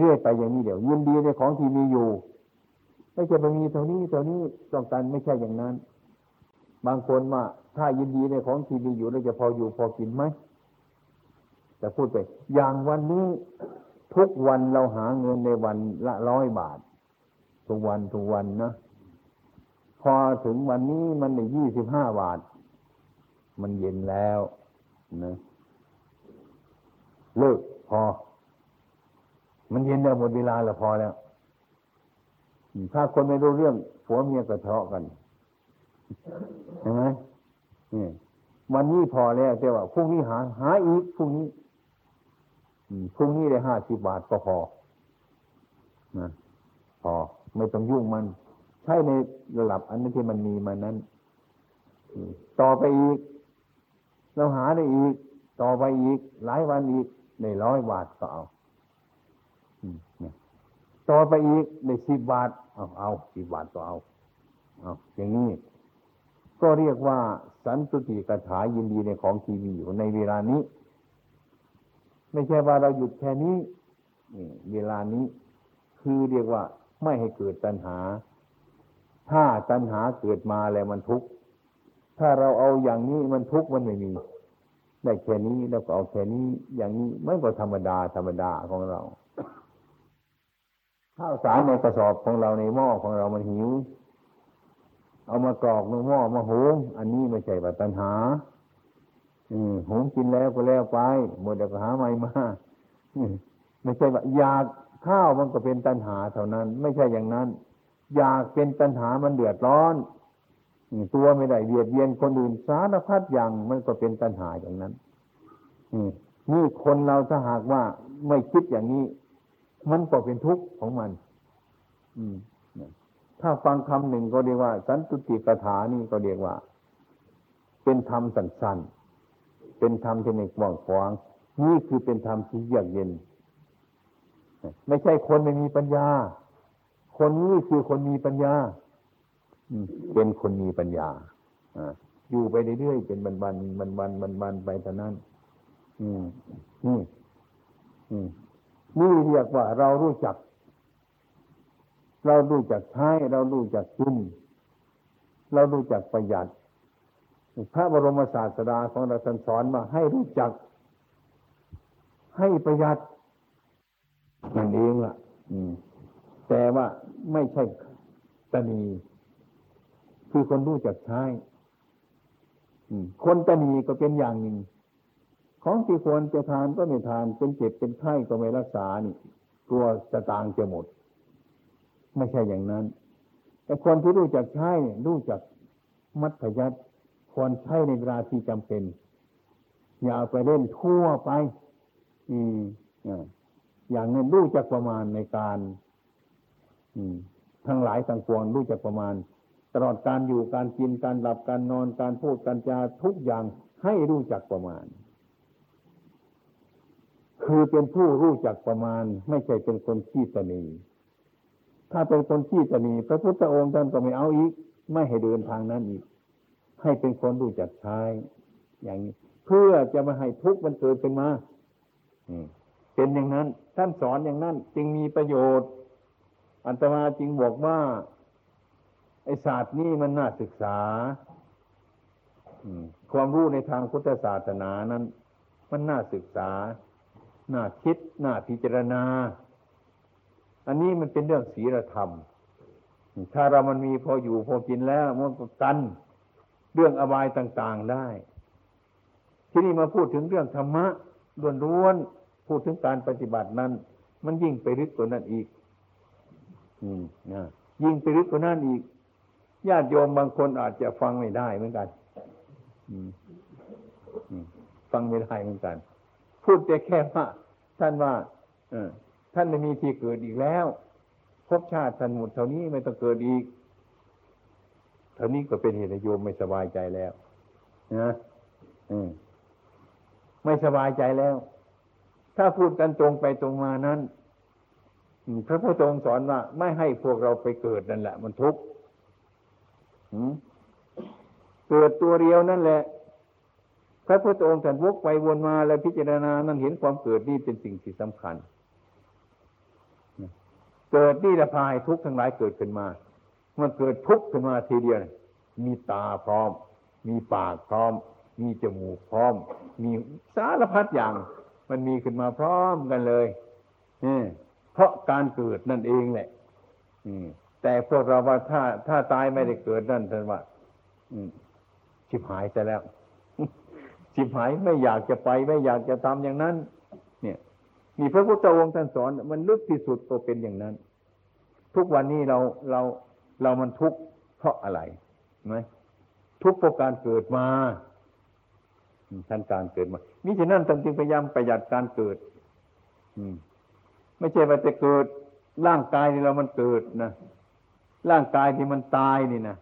Speaker 1: เรื่อยไปอย่างนี้เดี๋ยวยินดีในของที่มีอยู่ไม่ใช่ไปมีเท่านี้เท่านี้ต้องการไม่ใช่อย่างนั้น บางคนว่าถ้ายินดีในของที่มีอยู่แล้วจะพออยู่พอกินไหมจะพูดไปอย่างวันนี้ทุกวันเราหาเงินในวันละร้อยบาท ทุกวันทุกวันนะพอถึงวันนี้มันได้ยี่สิบห้าบาท มันเย็นแล้วนะเลิกพอ มันเย็นแล้วหมดเวลาแล้วพอแล้ว ถ้าคนไม่รู้เรื่องผัวเมียก็ทะเลาะกันใช่ไหมนี่วันนี้พอแล้วแต่ว่าพรุ่งนี้หา หาอีกพรุ่งนี้พรุ่งนี้ได้ห้าสิบบาทก็พอนะพอไม่ต้องยุ่งมัน ใช่ในระดับอันนั้นที่มันมีมานั้นต่อไปอีก เราหาได้อีก ต่อไปอีก หลายวันอีกในร้อยบาทก็เอา ต่อไปอีกในสิบบาท เอาเอาสิบบาทก็เอา เอาอย่างนี้ก็เรียกว่าสันตุติกถายินดีในของที่มีอยู่ในเวลานี้ ไม่ใช่ว่าเราหยุดแค่นี้เวลานี้ คือเรียกว่าไม่ให้เกิดตัณหา ถ้าตัณหาเกิดมาแล้วมันทุกข์ถ้าเราเอาอย่างนี้มันทุกข์มันไม่มีได้แค่นี้แล้วก็เอาแค่นี้ อย่างนี้มันก็ธรรมดาธรรมดาของเรา ข้าวสารในกระสอบของเราในหม้อของเรามันหิว เอามากรอกในหม้อมาหุงอันนี้ไม่ใช่ปัญหา อืหุงกินแล้วก็แล้วไปหมดแล้วก็หาใหม่มาไม่ใช่ว่าอยากข้าวมันก็เป็นตัณหาเท่านั้น ไม่ใช่อย่างนั้น อยากเป็นตัณหามันเดือดร้อนตัวไม่ได้เบียดเบียนคนอื่นสารพัดอย่างมันก็เป็นปัญหาอย่างนั้นนี่คนเราถ้าหากว่าไม่คิดอย่างนี้ มันก็เป็นทุกข์ของมัน อืมถ้าฟังคำหนึ่งก็เรียกว่า สันตุติกถานี่ก็เรียกว่า เป็นธรรมสั้นๆ เป็นธรรมที่ไม่กว้างขวาง นี่คือเป็นธรรมที่เยือกเย็น ไม่ใช่คนไม่มีปัญญา คนนี้คือคนมีปัญญาเป็นคนมีปัญญาอยู่ไปเรื่อยๆเป็นบันบันบันบันบันบันไปเท่านั้นนี่ นี่เรียกว่าเรารู้จัก เรารู้จักใช้ เรารู้จักกิน เรารู้จักประหยัด พระบรมศาสดาของเราสอนมาให้รู้จัก ให้ประหยัดนั่นเองล่ะแต่ว่าไม่ใช่ตนีคือคนรู้จักใช้คนตนีก็เป็นอย่างหนึ่ง ของที่ควรจะทานก็ไม่ทานเป็นเจ็บเป็นไข้ก็ไม่รักษานี่กลัวสตางค์จะหมด ไม่ใช่อย่างนั้น แต่คนที่รู้จักใช้รู้จักมัธยัติควรใช้ในเวลาที่จำเป็น อย่าเอาไปเล่นทั่วไป อืมอ่าอย่างนั้นรู้จักประมาณในการ อืมทั้งหลายทั้งปวงรู้จักประมาณ ตลอดการอยู่การกินการหลับการนอนการพูดการจาทุกอย่างให้รู้จักประมาณ คือเป็นผู้รู้จักประมาณ ไม่ใช่เป็นคนขี้ตนีถ้าเป็นคนขี้ตนีพระพุทธองค์ท่านก็ไม่เอาอีก ไม่ให้เดินทางนั้นอีก ให้เป็นคนรู้จักใช้อย่างนี้ เพื่อจะมาให้ทุกข์มันเกิดขึ้นมาเป็นอย่างนั้น ท่านสอนอย่างนั้น จึงมีประโยชน์ อันตมาจึงบอกว่าไอศาสตร์นี้มันน่าศึกษาความรู้ในทางพุทธศาสนานั้น มันน่าศึกษา น่าคิดน่าพิจารณา อันนี้มันเป็นเรื่องศีลธรรม ถ้าเรามันมีพออยู่พอกินแล้วมันก็กันเรื่องอบายต่าง ๆได้ ที่นี่มาพูดถึงเรื่องธรรมะล้วนๆพูดถึงการปฏิบัตินั้น มันยิ่งไปลึกกว่านั้นอีก อืมนะยิ่งไปลึกกว่านั้นอีกญาติโยมบางคนอาจจะฟังไม่ได้เหมือนกันอืมฟังไม่ได้เหมือนกัน พูดแต่แค่ว่า ท่านว่าเออท่านไม่มีที่เกิดอีกแล้วภพชาติท่านหมดเท่านี้ไม่ต้องเกิดอีก เท่านี้ก็เป็นเหตุโยมไม่สบายใจแล้วนะอืมไม่สบายใจแล้ว ถ้าพูดกันตรงไปตรงมานั้นพระพุทธองค์สอนว่า ไม่ให้พวกเราไปเกิดนั่นแหละ มันทุกข์เกิดตัวเดียวนั่นแหละ พระพุทธองค์ท่านวกไปวนมาแล้วพิจารณานั้นเห็นความเกิดนี่เป็นสิ่งที่สำคัญ เกิดนี่ละพายทุกข์ทั้งหลายเกิดขึ้นมามันเกิดทุกข์ขึ้นมาทีเดียวมีตาพร้อม มีปากพร้อม มีจมูกพร้อม มีสารพัดอย่าง มันมีขึ้นมาพร้อมกันเลยนี่เพราะการเกิดนั่นเองแหละอืมแต่พวกเราว่าถ้าถ้าตายไม่ได้เกิดนั่นท่านว่าชิบหายไปแล้ว ชิบหายไม่อยากจะไปไม่อยากจะทำอย่างนั้น เนี่ยมีพระพุทธองค์ท่านสอน มันลึกที่สุดก็เป็นอย่างนั้น ทุกวันนี้เราเราเรามันทุกข์เพราะอะไรไหมทุกข์เพราะการเกิดมาท่านการเกิดมามิฉะนั้นท่านจึงพยายามประหยัดการเกิด อืม ไม่ใช่ว่าจะเกิดร่างกายที่เรามันเกิดนะร่างกายที่มันตายนี่นะ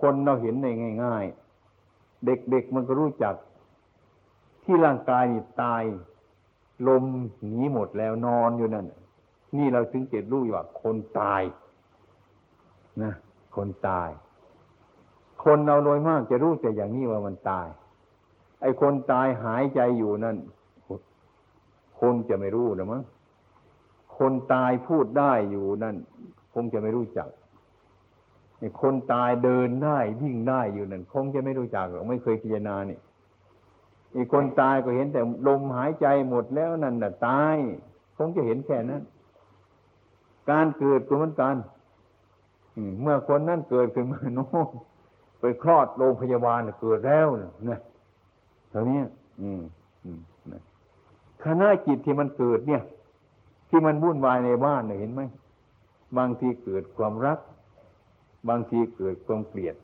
Speaker 1: คนเราเห็นในง่าย ๆ เด็กๆมันก็รู้จัก ที่ร่างกายนี่ตาย ลมหนีหมดแล้วนอนอยู่นั่นนี่เราถึงเจ็ดรู้ว่าคนตายนะคนตาย คนเราโดยมากจะรู้แต่อย่างนี้ว่ามันตาย ไอ้คนตายหายใจอยู่นั่นคนจะไม่รู้นะมั้งคนตายพูดได้อยู่นั่นคงจะไม่รู้จักไอ้คนตายเดินได้วิ่งได้อยู่นั่นคงจะไม่รู้จักหรอกไม่เคยพิจารณานี่ย อีกคนตายก็เห็นแต่ลมหายใจหมดแล้วนั่นน่ะตาย คงจะเห็นแค่นั้น การเกิดก็เหมือนกันเมื่อคนนั้นเกิดขึ้นมาโน้ไปคลอดโรงพยาบาลเกิดแล้วนะเท่านี้อืมอืมนะคณะจิตที่มันเกิดเนี่ย ที่มันวุ่นวายในบ้านเนี่ยเห็นไหมบางทีเกิดความรัก บางทีเกิดความเกลียด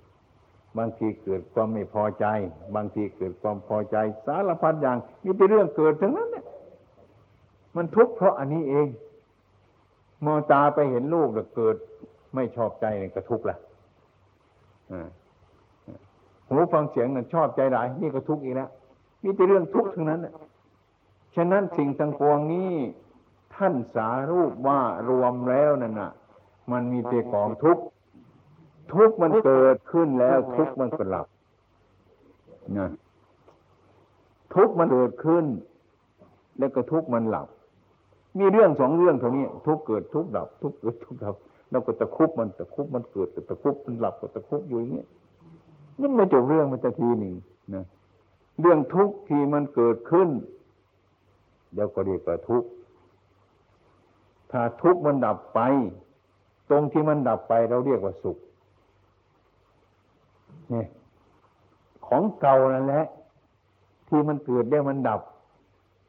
Speaker 1: บางทีเกิดความไม่พอใจ บางทีเกิดความพอใจ สารพัดอย่างมีแต่เรื่องเกิดทั้งนั้นเนี่ยมันทุกข์เพราะอันนี้เองมองตาไปเห็นลูกแล้วเกิด ไม่ชอบใจเนี่ยก็ทุกข์ละหูฟังเสียงนั่นชอบใจหลายนี่ก็ทุกข์อีกแล้วมีแต่เรื่องทุกข์ทั้งนั้นฉะนั้นสิ่งต่างปวงนี้ท่านสารูปว่ารวมแล้วนั่นน่ะ มันมีแต่กองทุกข์ ทุกมันเกิดขึ้นแล้ว ทุกมันก็หลับนะทุกมันเกิดขึ้น แล้วก็ทุกมันหลับ มีเรื่องสองเรื่องเท่านี้ ทุกเกิดทุกดับ ทุกเกิดทุกดับเราก็ตะคุบมันตะคุบมันเกิดตะคุบมันหลับก็ตะคุบอยู่อย่างนี้นั่นไม่จบเรื่องมันจะทีหนึ่งนะเรื่องทุกข์ที่มันเกิดขึ้นเดี๋ยวก็เรียกว่าทุกข์ถ้าทุกข์มันดับไป ตรงที่มันดับไปเราเรียกว่าสุข เนี่ยของเก่านั่นแหละที่มันเกิดได้มันดับ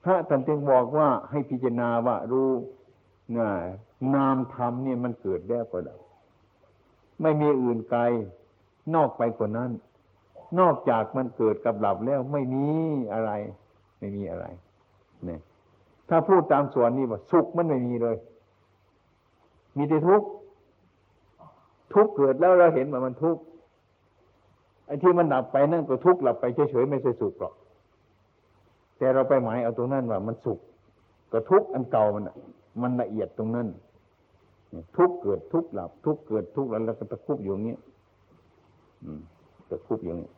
Speaker 1: พระท่านจึงบอกว่าให้พิจารณาว่ารู้นะนามธรรมเนี่ยมันเกิดแล้ก็ดับ ไม่มีอื่นไกล นอกไปกว่านั้น นอกจากมันเกิดกับดับแล้วไม่มีอะไร ไม่มีอะไร เนี่ย ถ้าพูดตามส่วนนี้ว่าสุขมันไม่มีเลย มีแต่ทุกข์ทุกข์เกิดแล้วเราเห็นว่ามันทุกข์ ไอ้ที่มันดับไปนั่นก็ทุกข์หลับไปเฉยๆไม่ใช่สุขหรอก แต่เราไปหมายเอาตรงนั้นว่ามันสุขก็ทุกข์อันเก่ามันมันละเอียดตรงนั้นทุกข์เกิดทุกข์หลับ ทุกข์เกิดทุกข์แล้วแล้วก็ตะคุบอยู่อย่างนี้ตะคุบอย่างนี้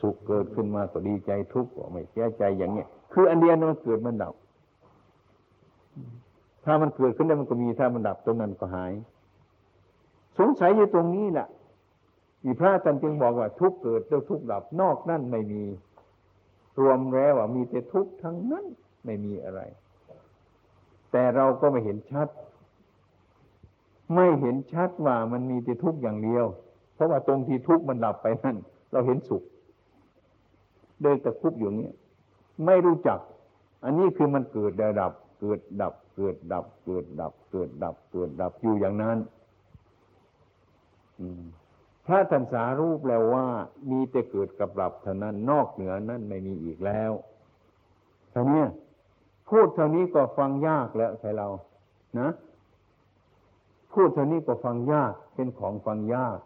Speaker 1: สุขเกิดขึ้นมาก็ดีใจทุกข์ก็ไม่เสียใจอย่างเนี้ยคืออันเดียวมันเกิดมันดับ ถ้ามันเกิดขึ้นแล้วมันก็มีถ้ามันดับตรงนั้นก็หาย สงสัยอยู่ตรงนี้แหละ อีพระท่านจึงบอกว่าทุกเกิดแล้วทุกดับนอกนั่นไม่มี รวมแล้วว่ามีแต่ทุกทั้งนั้นไม่มีอะไร แต่เราก็ไม่เห็นชัด ไม่เห็นชัดว่ามันมีแต่ทุกอย่างเดียว เพราะว่าตรงที่ทุกมันดับไปนั่นเราเห็นสุขเดินตะคุบอยู่เนี้ยไม่รู้จัก อันนี้คือมันเกิดดับ เกิดดับ เกิดดับ เกิดดับ เกิดดับ เกิดดับอยู่อย่างนั้น พระทันสารูปแล้วว่ามีแต่เกิดกับดับเท่านั้นนอกเหนือนั้นไม่มีอีกแล้วเท่านี้พูดเท่านี้ก็ฟังยากแล้วใครเรา นะ พูดเท่านี้ก็ฟังยาก เป็นของฟังยาก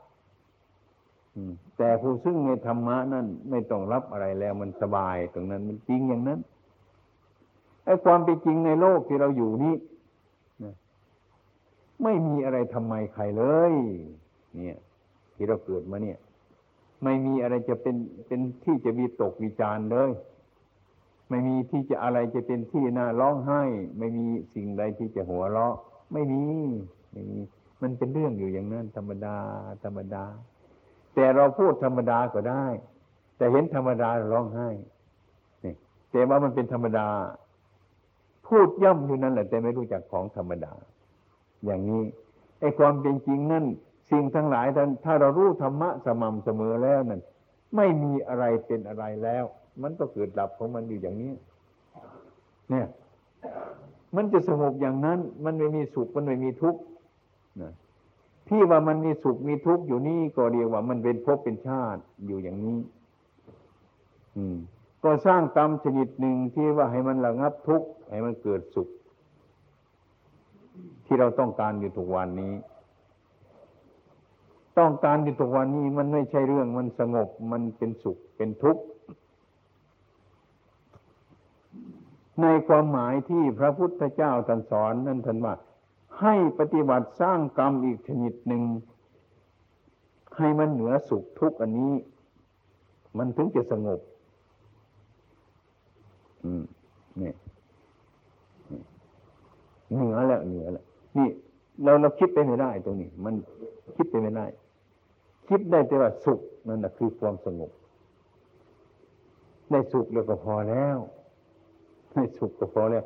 Speaker 1: แต่ผู้ซึ่งในธรรมะนั่นไม่ต้องรับอะไรแล้วมันสบายตรงนั้นมันจริงอย่างนั้นไอ้ความเป็นจริงในโลกที่เราอยู่นี้ไม่มีอะไรทำไมใครเลย เนี่ย ที่เราเกิดมาเนี่ย ไม่มีอะไรจะเป็นเป็นที่จะมีตกวิจารเลย ไม่มีที่จะอะไรจะเป็นที่น่าร้องไห้ ไม่มีสิ่งใดที่จะหัวเราะ ไม่มีไม่มีมันเป็นเรื่องอยู่อย่างนั้น ธรรมดา ธรรมดา แต่เราพูดธรรมดาก็ได้ แต่เห็นธรรมดาร้องไห้นี่แต่ว่ามันเป็นธรรมดา พูดย่ำอยู่นั่นแหละแต่ไม่รู้จักของธรรมดา อย่างนี้ไอ้ความเป็นจริงนั่น สิ่งทั้งหลายท่านถ้าเรารู้ธรรมะสม่ำเสมอแล้วนั่นไม่มีอะไรเป็นอะไรแล้ว มันก็เกิดดับของมันอยู่อย่างนี้ เนี่ย มันจะสงบอย่างนั้น มันไม่มีสุขมันไม่มีทุกข์นะที่ว่ามันมีสุขมีทุกข์อยู่นี่ก็เรียกว่า มันเป็นภพเป็นชาติอยู่อย่างนี้ อืม ก็สร้างกรรมชนิดหนึ่งที่ว่าให้มันระงับทุกข์ให้มันเกิดสุข ที่เราต้องการอยู่ทุกวันนี้ ต้องการอยู่ทุกวันนี้มันไม่ใช่เรื่องมันสงบมันเป็นสุขเป็นทุกข์ในความหมายที่พระพุทธเจ้าท่านสอนนั่นท่านว่า ให้ปฏิบัติสร้างกรรมอีกชนิดหนึ่งให้มันเหนือสุขทุกข์อันนี้ มันถึงจะสงบ อืมนี่เหนือแล้วเหนือแล้วนี่ เราเราคิดไปไม่ได้ตรงนี้ มันคิดไปไม่ได้ คิดได้แต่ว่าสุขนั่นแหะคือความสงบได้สุขแล้วก็พอแล้วได้สุขก็พอแล้ว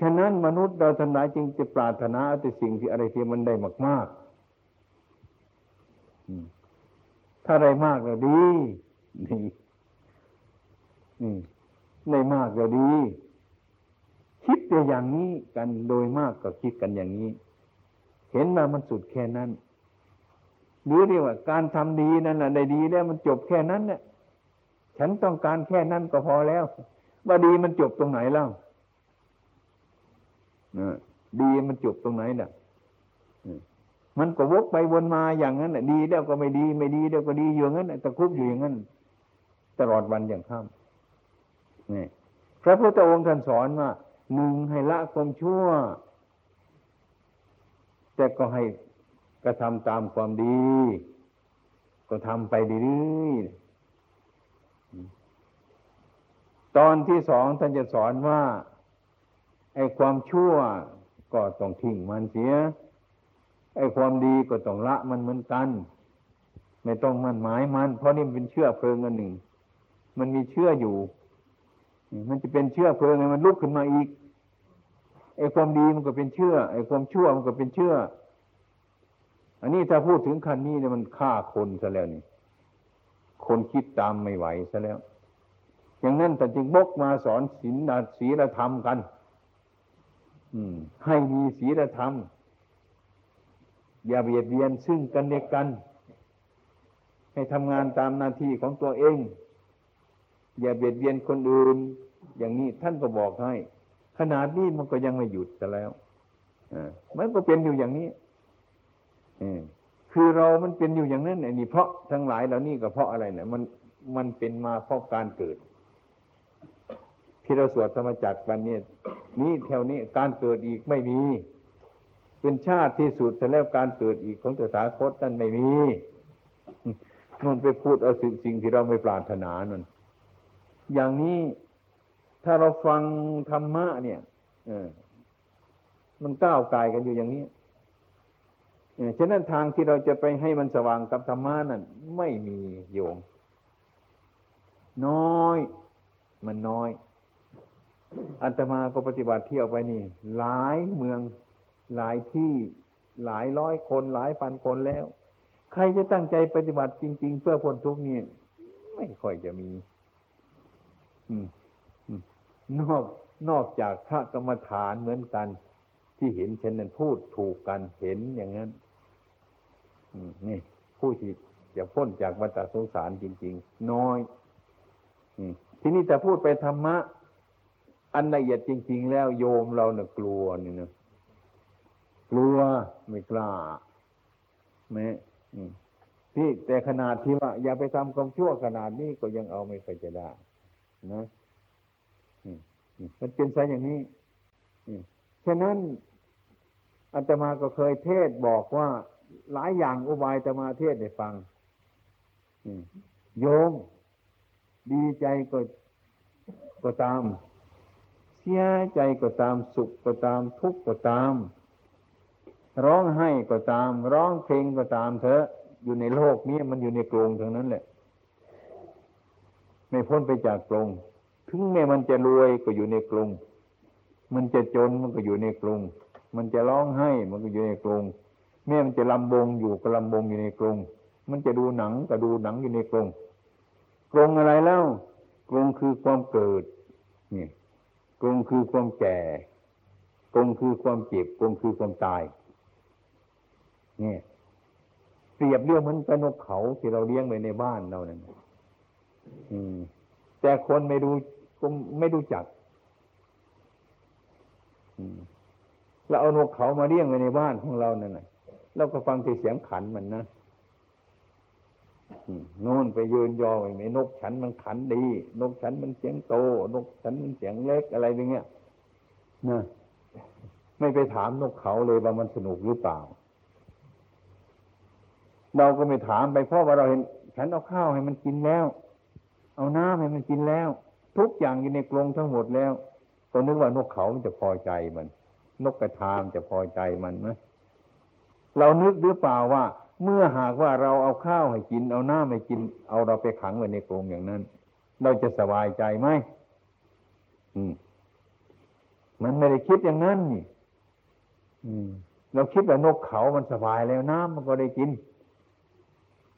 Speaker 1: ฉะนั้นมนุษย์เราทั้งหลายจึงจะปรารถนาแต่สิ่งที่อะไรที่มันได้มากๆถ้าได้มากก็ดีดีได้มากก็ดี คิดแต่อย่างนี้กันโดยมากก็คิดกันอย่างนี้ เห็นว่ามันสุดแค่นั้น หรือเรียกว่า การทำดีนั่นแหละได้ดีแล้วมันจบแค่นั้นเนี่ยฉันต้องการแค่นั้นก็พอแล้ว ว่าดีมันจบตรงไหนแล้วดีมันจบตรงไหนน่ะมันก็วกไปวนมาอย่างนั้นน่ะดีแล้วก็ไม่ดี ไม่ดีแล้วก็ดีอยู่งั้นตะคุบอยู่อย่างนั้น ตลอดวันอย่างค่ำนี่พระพุทธองค์ท่านสอนว่าหนึ่งให้ละความชั่ว แต่ก็ให้ กระทำตามความดี ก็ทำไปดีๆตอนที่สองท่านจะสอนว่าไอ้ความชั่วก็ต้องทิ้งมันเสีย ไอ้ความดีก็ต้องละมันเหมือนกัน ไม่ต้องมันหมายมัน เพราะนี่เป็นเชื่อเพลิงอันหนึ่ง มันมีเชื่ออยู่ มันจะเป็นเชื่อเพลิงไงมันลุกขึ้นมาอีก ไอ้ความดีมันก็เป็นเชื่อไอ้ความชั่วมันก็เป็นเชื่อ อันนี้ถ้าพูดถึงคันนี้เนี่ยมันฆ่าคนซะแล้วนี่ คนคิดตามไม่ไหวซะแล้ว อย่างนั้นแต่จึงบกมาสอนศีลศีลธรรมกัน อืม ให้มีศีลธรรม อย่าเบียดเบียนซึ่งกันและกัน ให้ทำงานตามหน้าที่ของตัวเอง อย่าเบียดเบียนคนอื่น อย่างนี้ท่านก็บอกให้ ขนาดนี้มันก็ยังไม่หยุดซะแล้วอ่ามันก็เป็นอยู่อย่างนี้ คือเรามันเป็นอยู่อย่างนั้นไอ้นี่เพราะทั้งหลายเหล่านี้ก็เพราะอะไรเนี่ยมันมันเป็นมาเพราะการเกิด ที่เราสวดธรรมจักรวันนี้นี้แถวนี้การเกิดอีกไม่มี เป็นชาติที่สุดแต่แล้วการเกิดอีกของตถาคตนั่นไม่มีมันไปพูดเอาสิ่งสิ่งที่เราไม่ปรารถนานั่นอย่างนี้ถ้าเราฟังธรรมะเนี่ยเออมันก้าวไกลกันอยู่อย่างนี้ ฉะนั้นทางที่เราจะไปให้มันสว่างกับธรรมะนั่นไม่มีโยง น้อย มันน้อยอัตมาก็ปฏิบัติเที่ยวไปนี่ หลายเมืองหลายที่หลายร้อยคนหลายพันคนแล้ว ใครจะตั้งใจปฏิบัติจริง ๆ เพื่อพ้นทุกข์นี่ไม่ค่อยจะมีอนอกนอกจากพระกรรมฐานเหมือนกัน ที่เห็นเช่นนั้นพูดถูกกันเห็นอย่างนั้น นี่ผู้ที่จะพ้นจากวัฏสงสารจริง ๆ น้อยทีนี้แต่พูดไปธรรมะ อันละเอียดจริง ๆ แล้วโยมเราเนะ่ะกลัวนี่นะกลัวไม่กล้าแม้ที่แต่ขนาดที่ว่า อย่าไปทำความชั่วขนาดนี้ก็ยังเอาไม่เคยจะได้นะมันเป็นไซอย่างนี้ฉะนั้นอาตมาก็เคยเทศบอกว่า หลายอย่างอุบายตมาเทศได้ฟังโยมดีใจก็ก็ตาม เสียใจก็ตามสุขก็ตาม ทุกข์ก็ตาม ร้องไห้ก็ตาม ร้องเพลงก็ตามเถอะ อยู่ในโลกนี้มันอยู่ในกรงทั้งนั้นแหละ ไม่พ้นไปจากกรงถึงแม้มันจะรวยก็อยู่ในกรงมันจะจนมันก็อยู่ในกรงมันจะร้องไห้มันก็อยู่ในกรง แม่มันจะลำบงอยู่ก็ลำบงอยู่ในกรง มันจะดูหนังก็ดูหนังอยู่ในกรง กรงอะไรแล้วกรงคือความเกิดนี่กรงคือความแก่กรงคือความเจ็บกรงคือความตายนี่เปรียบเรื่องมันเป็นนกเขาที่เราเลี้ยงไว้ในบ้านเรานั่นแต่คนไม่ดูก็ไม่รู้จักเราเอานกเขามาเลี้ยงไว้ในบ้านของเรานั่นแหละ เราก็ฟังที่เสียงขันมันนะโน่นไปยืนยอไอ้นกฉันมันขันดี นกฉันมันเสียงโต นกฉันมันเสียงเล็กอะไรอย่างเงี้ยนะไม่ไปถามนกเขาเลยว่ามันสนุกหรือเปล่า เราก็ไม่ถามไปเพราะว่าเราเห็น ฉันเอาข้าวให้มันกินแล้ว เอาน้ำให้มันกินแล้ว ทุกอย่างอยู่ในกรงทั้งหมดแล้ว ก็นึกว่านกเขามันจะพอใจมัน นกกระทามจะพอใจมันไหม เรานึกหรือเปล่าว่า เมื่อหากว่าเราเอาข้าวให้กิน เอาน้ำให้กิน เอาเราไปขังไว้ในกรงอย่างนั้น เราจะสบายใจไหมอืม มันไม่ได้คิดอย่างนั้นนี่ อืม เราคิดว่านกเขามันสบายแล้วน้ำมันก็ได้กิน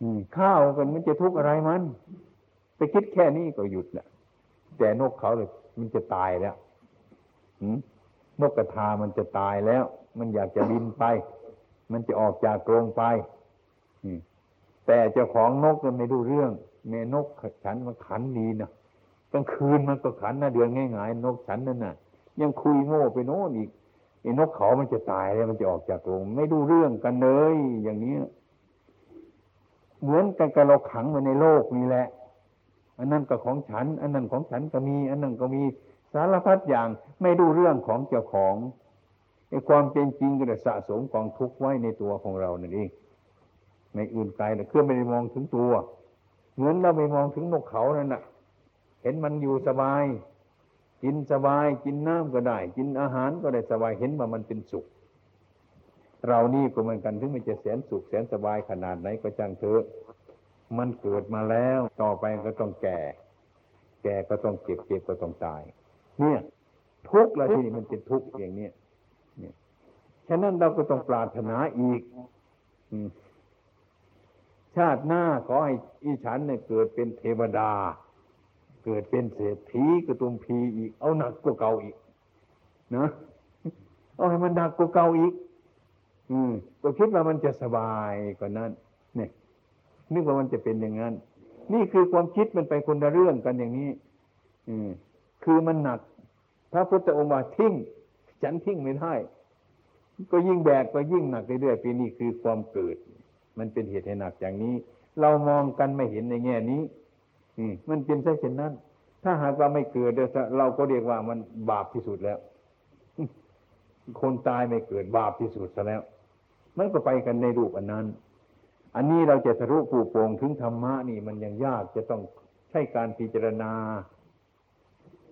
Speaker 1: อืม ข้าวกันมันจะทุกข์อะไรมัน ไปคิดแค่นี้ก็หยุดแหละแต่นกเขาเลยมันจะตายแล้วนกกระทามันจะตายแล้ว มันอยากจะบินไป มันจะออกจากกรงไปแต่เจ้าของนกมันไม่รู้เรื่องแม่นกฉันมันขันดีนะกลางคืนมันก็ขันนะเดือนง่ายๆนกฉันนั่นน่ะ ยังคุยโง่ไปโน่นอีกไอ้นกเขามันจะตายแล้วมันจะออกจากกรงไม่รู้เรื่องกันเลยอย่างนี้เหมือนกันกับเราขังไว้ในโลกนี่แหละ อันนั้นก็ของฉัน อันนั้นของฉันก็มี อันนั้นก็มีสารพัดอย่างไม่รู้เรื่องของเจ้าของ ไอ้ความเป็นจริงก็จะสะสมกองทุกข์ไว้ในตัวของเรานั่นเองในอื่นไกลนะเครื่อไม่ได้มองถึงตัว เหมือนเราไม่มองถึงนกเขานั่นน่ะ เห็นมันอยู่สบาย กินสบายกินน้ำก็ได้ กินอาหารก็ได้สบายเห็นว่ามันเป็นสุข เรานี่ก็เหมือนกันถึงมันจะแสนสุขแสนสบายขนาดไหนก็จังเถอะมันเกิดมาแล้วต่อไปก็ต้องแก่ แก่ก็ต้องเจ็บเจ็บก็ต้องตาย เนี่ย ทุกข์ล้วที่นี่มันเป็นทุกข์อย่างเนี้ย ฉะนั้นเราก็ต้องปรารถนาอีกชาติหน้าขอให้อีฉันเนี่ยเกิดเป็นเทวดา เกิดเป็นเศรษฐีกระตุมพีอีก เอาหนักกว่าเก่าอีกนะเอาให้มันหนักกว่าเก่าอีก อืมก็คิดว่ามันจะสบายกว่านั้นเนี่ยนึกว่ามันจะเป็นอย่างนั้น นี่คือความคิดมันไปคนละเรื่องกันอย่างนี้ อืมคือมันหนัก พระพุทธองค์ว่าทิ้ง ฉันทิ้งไม่ได้ ก็ยิ่งแบกก็ยิ่งหนักเรื่อยๆปีนี้คือความเกิด มันเป็นเหตุให้หนักอย่างนี้ เรามองกันไม่เห็นในแง่นี้อมันเป็นเช่นนั้น ถ้าหากว่าไม่เกิดเราก็เรียกว่ามันบาปที่สุดแล้ว คนตายไม่เกิดบาปที่สุดซะแล้วมันก็ไปกันในรูปอันนั้น อันนี้เราจะทะลุปูโปงถึงธรรมะนี่ มันยังยากจะต้องใช้การพิจารณา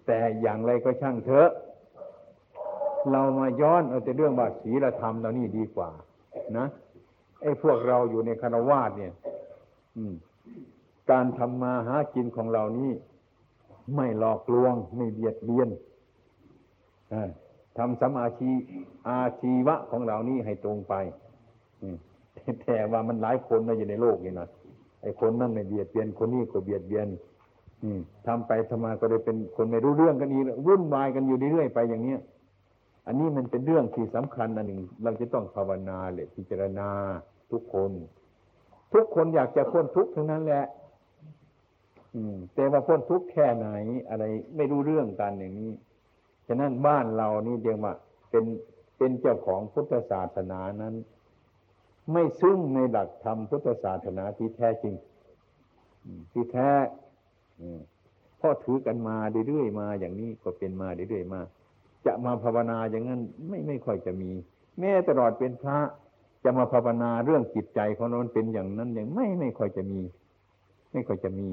Speaker 1: แต่อย่างไรก็ช่างเถอะ เรามาย้อนเอาแต่เรื่องบาศีลธรรมเรานี่ดีกว่า นะไอ้พวกเราอยู่ในคารวาสเนี่ย อืม การทำมาหากินของเรานี่ไม่หลอกลวง ไม่เบียดเบียนทำสมาชีอาชีวะของเรานี่ให้ตรงไปแต่ว่ามันหลายคนมาอยู่ในโลกนี่นะไอ้คนนั่นไม่เบียดเบียนคนนี้ก็เบียดเบียนทำไปทำมาก็เลยเป็นคนไม่รู้เรื่องกันอีกวุ่นวายกันอยู่เรื่อยๆไปอย่างเนี้ย อันนี้มันเป็นเรื่องที่สำคัญอันหนึ่ง เราจะต้องภาวนาเลยพิจารณาทุกคน ทุกคนอยากจะพ้นทุกข์ทั้งนั้นแหละ อืม แต่ว่าพ้นทุกข์แค่ไหน อะไรไม่รู้เรื่องกันอย่างนี้ฉะนั้นบ้านเรานี่เดียวว่าเป็นเป็นเจ้าของพุทธศาสนานั้น ไม่ซึ่งในหลักธรรมพุทธศาสนาที่แท้จริงที่แท้พ่อถือกันมาเรื่อยๆมาอย่างนี้ก็เป็นมาเรื่อยๆมา จะมาภาวนาอย่างนั้นไม่ไม่ค่อยจะมี แม้ตลอดเป็นพระจะมาภาวนาเรื่องจิตใจของเราเป็นอย่างนั้นอย่างไม่ไม่ค่อยจะมี ไม่ค่อยจะมี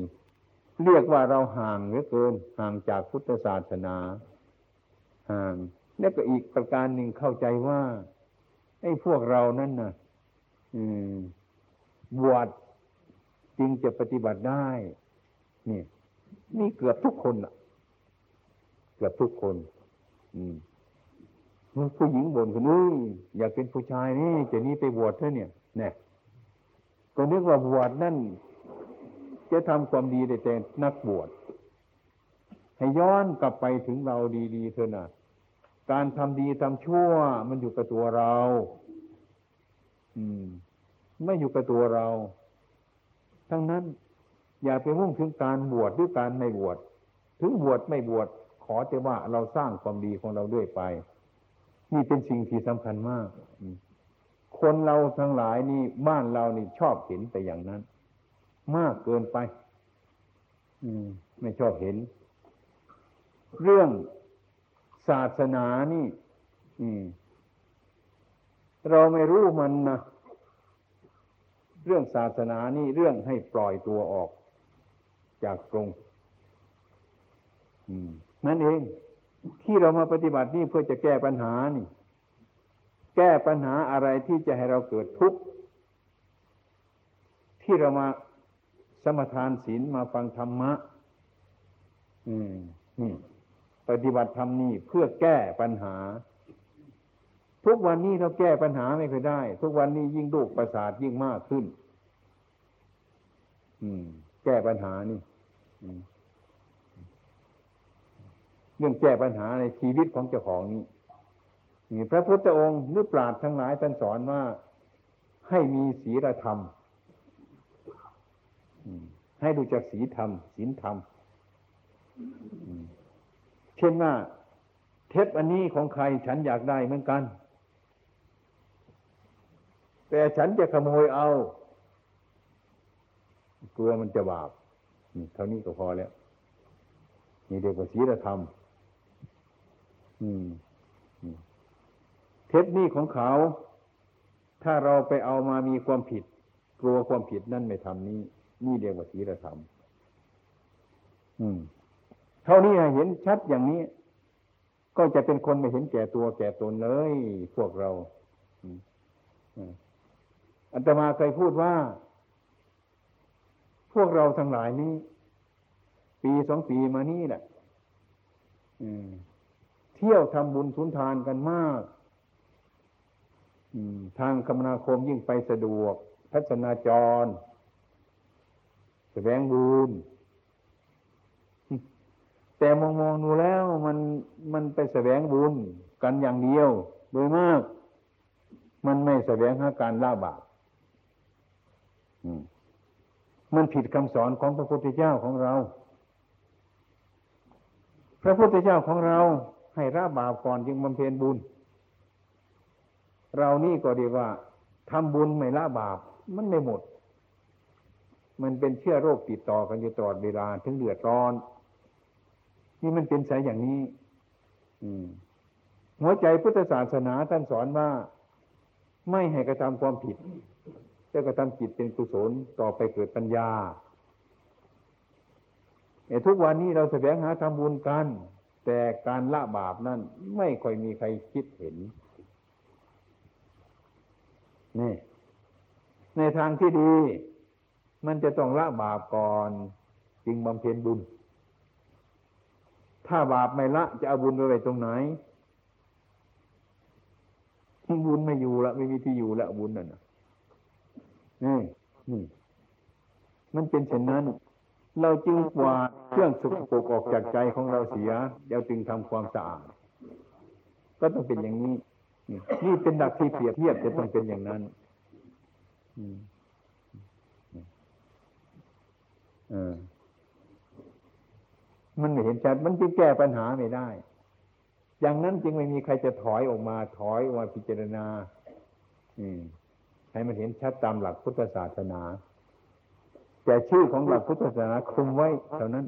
Speaker 1: เรียกว่าเราห่างเหลือเกินห่างจากพุทธศาสนาห่างแล้วก็อีกประการหนึ่งเข้าใจว่าไอ้พวกเรานั่นนะ่ะบวชจึงจะปฏิบัติได้ นี่นี่เกือบทุกคนอะเกือบทุกคน อืมผู้หญิงบ่นคนนี้อยากเป็นผู้ชายนี่จะนี้ไปบวชเถอะเนี่ยเนี่ยก็นึกว่าบวชนั่นจะทำความดีได้แต่นักบวชให้ย้อนกลับไปถึงเราดีๆเถอะนะการทำดีทำชั่ว มันอยู่กับตัวเรา อืม ไม่อยู่กับตัวเรา ทั้งนั้น อย่าไปมุ่งถึงการบวชหรือการไม่บวชถึงบวชไม่บวช ขอแต่ว่าเราสร้างความดีของเราด้วยไป นี่เป็นสิ่งที่สำคัญมาก คนเราทั้งหลายนี่บ้านเรานี่ชอบเห็นแต่อย่างนั้น มากเกินไปอืมไม่ชอบเห็น เรื่องศาสนานี่เราไม่รู้มันนะเรื่องศาสนานี่เรื่องให้ปล่อยตัวออกจากกรง นั่นเอง ที่เรามาปฏิบัตินี่เพื่อจะแก้ปัญหานี่ แก้ปัญหาอะไรที่จะให้เราเกิดทุกข์ที่เรามาสมทานศีลมาฟังธรรมะ อืมนี่ปฏิบัติธรรมนี่เพื่อแก้ปัญหา ทุกวันนี้เราแก้ปัญหาไม่เคยได้ ทุกวันนี้ยิ่งโรคประสาทยิ่งมากขึ้น อืม แก้ปัญหานี่ เรื่องแก้ปัญหาในชีวิตของเจ้าของนี้นี่พระพุทธองค์หรือปราชญ์ทั้งหลายท่านสอนว่าให้มีศีลธรรม ให้ดูจากศีลธรรมศีลธรรม เช่นว่าเทปอันนี้ของใครฉันอยากได้เหมือนกัน แต่ฉันจะขโมยเอา กลัวมันจะบาปเท่านี้ก็พอแล้ว นี่เดียวกับศีลธรรม เทปนี้ของเขา ถ้าเราไปเอามามีความผิด กลัวความผิดนั่นไม่ทำนี้ นี่เดียวกับศีลธรรมเท่านี้เห็นชัดอย่างนี้ ก็จะเป็นคนไม่เห็นแก่ตัวแก่ตนเลย พวกเราอัตมาเคยพูดว่า พวกเราทั้งหลายนี้ ปีสองปีมานี่แหละ ที่ยวทำบุญทุนทานกันมากทางคมนาคมยิ่งไปสะดวกทัศนาจรแสวงบุญแต่มองมองดูแล้วมันมันไปแสวงบุญกันอย่างเดียว โดยมาก มันไม่แสวงหาการละบาปมันผิดคำสอนของพระพุทธเจ้าของเรา พระพุทธเจ้าของเรา ให้ละบาปก่อนจึงบำเพ็ญบุญ เรานี่ก็ดีว่าทำบุญไม่ละบาปมันไม่หมด มันเป็นเชื้อโรคติดต่อกันอยู่ตลอดเวลาถึงเดือดร้อน นี่มันเป็นสายอย่างนี้ อืม หัวใจพุทธศาสนาท่านสอนว่า ไม่ให้กระทำความผิดแต่กระทำจิตเป็นกุศลต่อไปเกิดปัญญาไอ้ทุกวันนี้เราแสวงหาทำบุญกัน แต่การละบาปนั่นไม่ค่อยมีใครคิดเห็น นี่ ในทางที่ดี มันจะต้องละบาปก่อน จึงบำเพ็ญบุญ ถ้าบาปไม่ละ จะเอาบุญไปไว้ตรงไหน บุญไม่อยู่ละไม่มีที่อยู่ละบุญนั่นนี่นี่มันเป็นเช่นนั้น เราจึงกวาดเครื่องสกปรกออกจากใจของเราเสียเราจึงทำความสะอาด ก็ต้องเป็นอย่างนี้ นี่เป็นดักที่เปรียบเทียบจะต้องเป็นอย่างนั้นอมันไม่เห็นชัดมันจึงแก้ปัญหาไม่ได้ อย่างนั้นจึงไม่มีใครจะถอยออกมาถอยออกมาพิจารณาให้มันเห็นชัดตามหลักพุทธศาสนา แต่ชื่อของหลักพุทธศาสนาคุมไว้เท่านั้น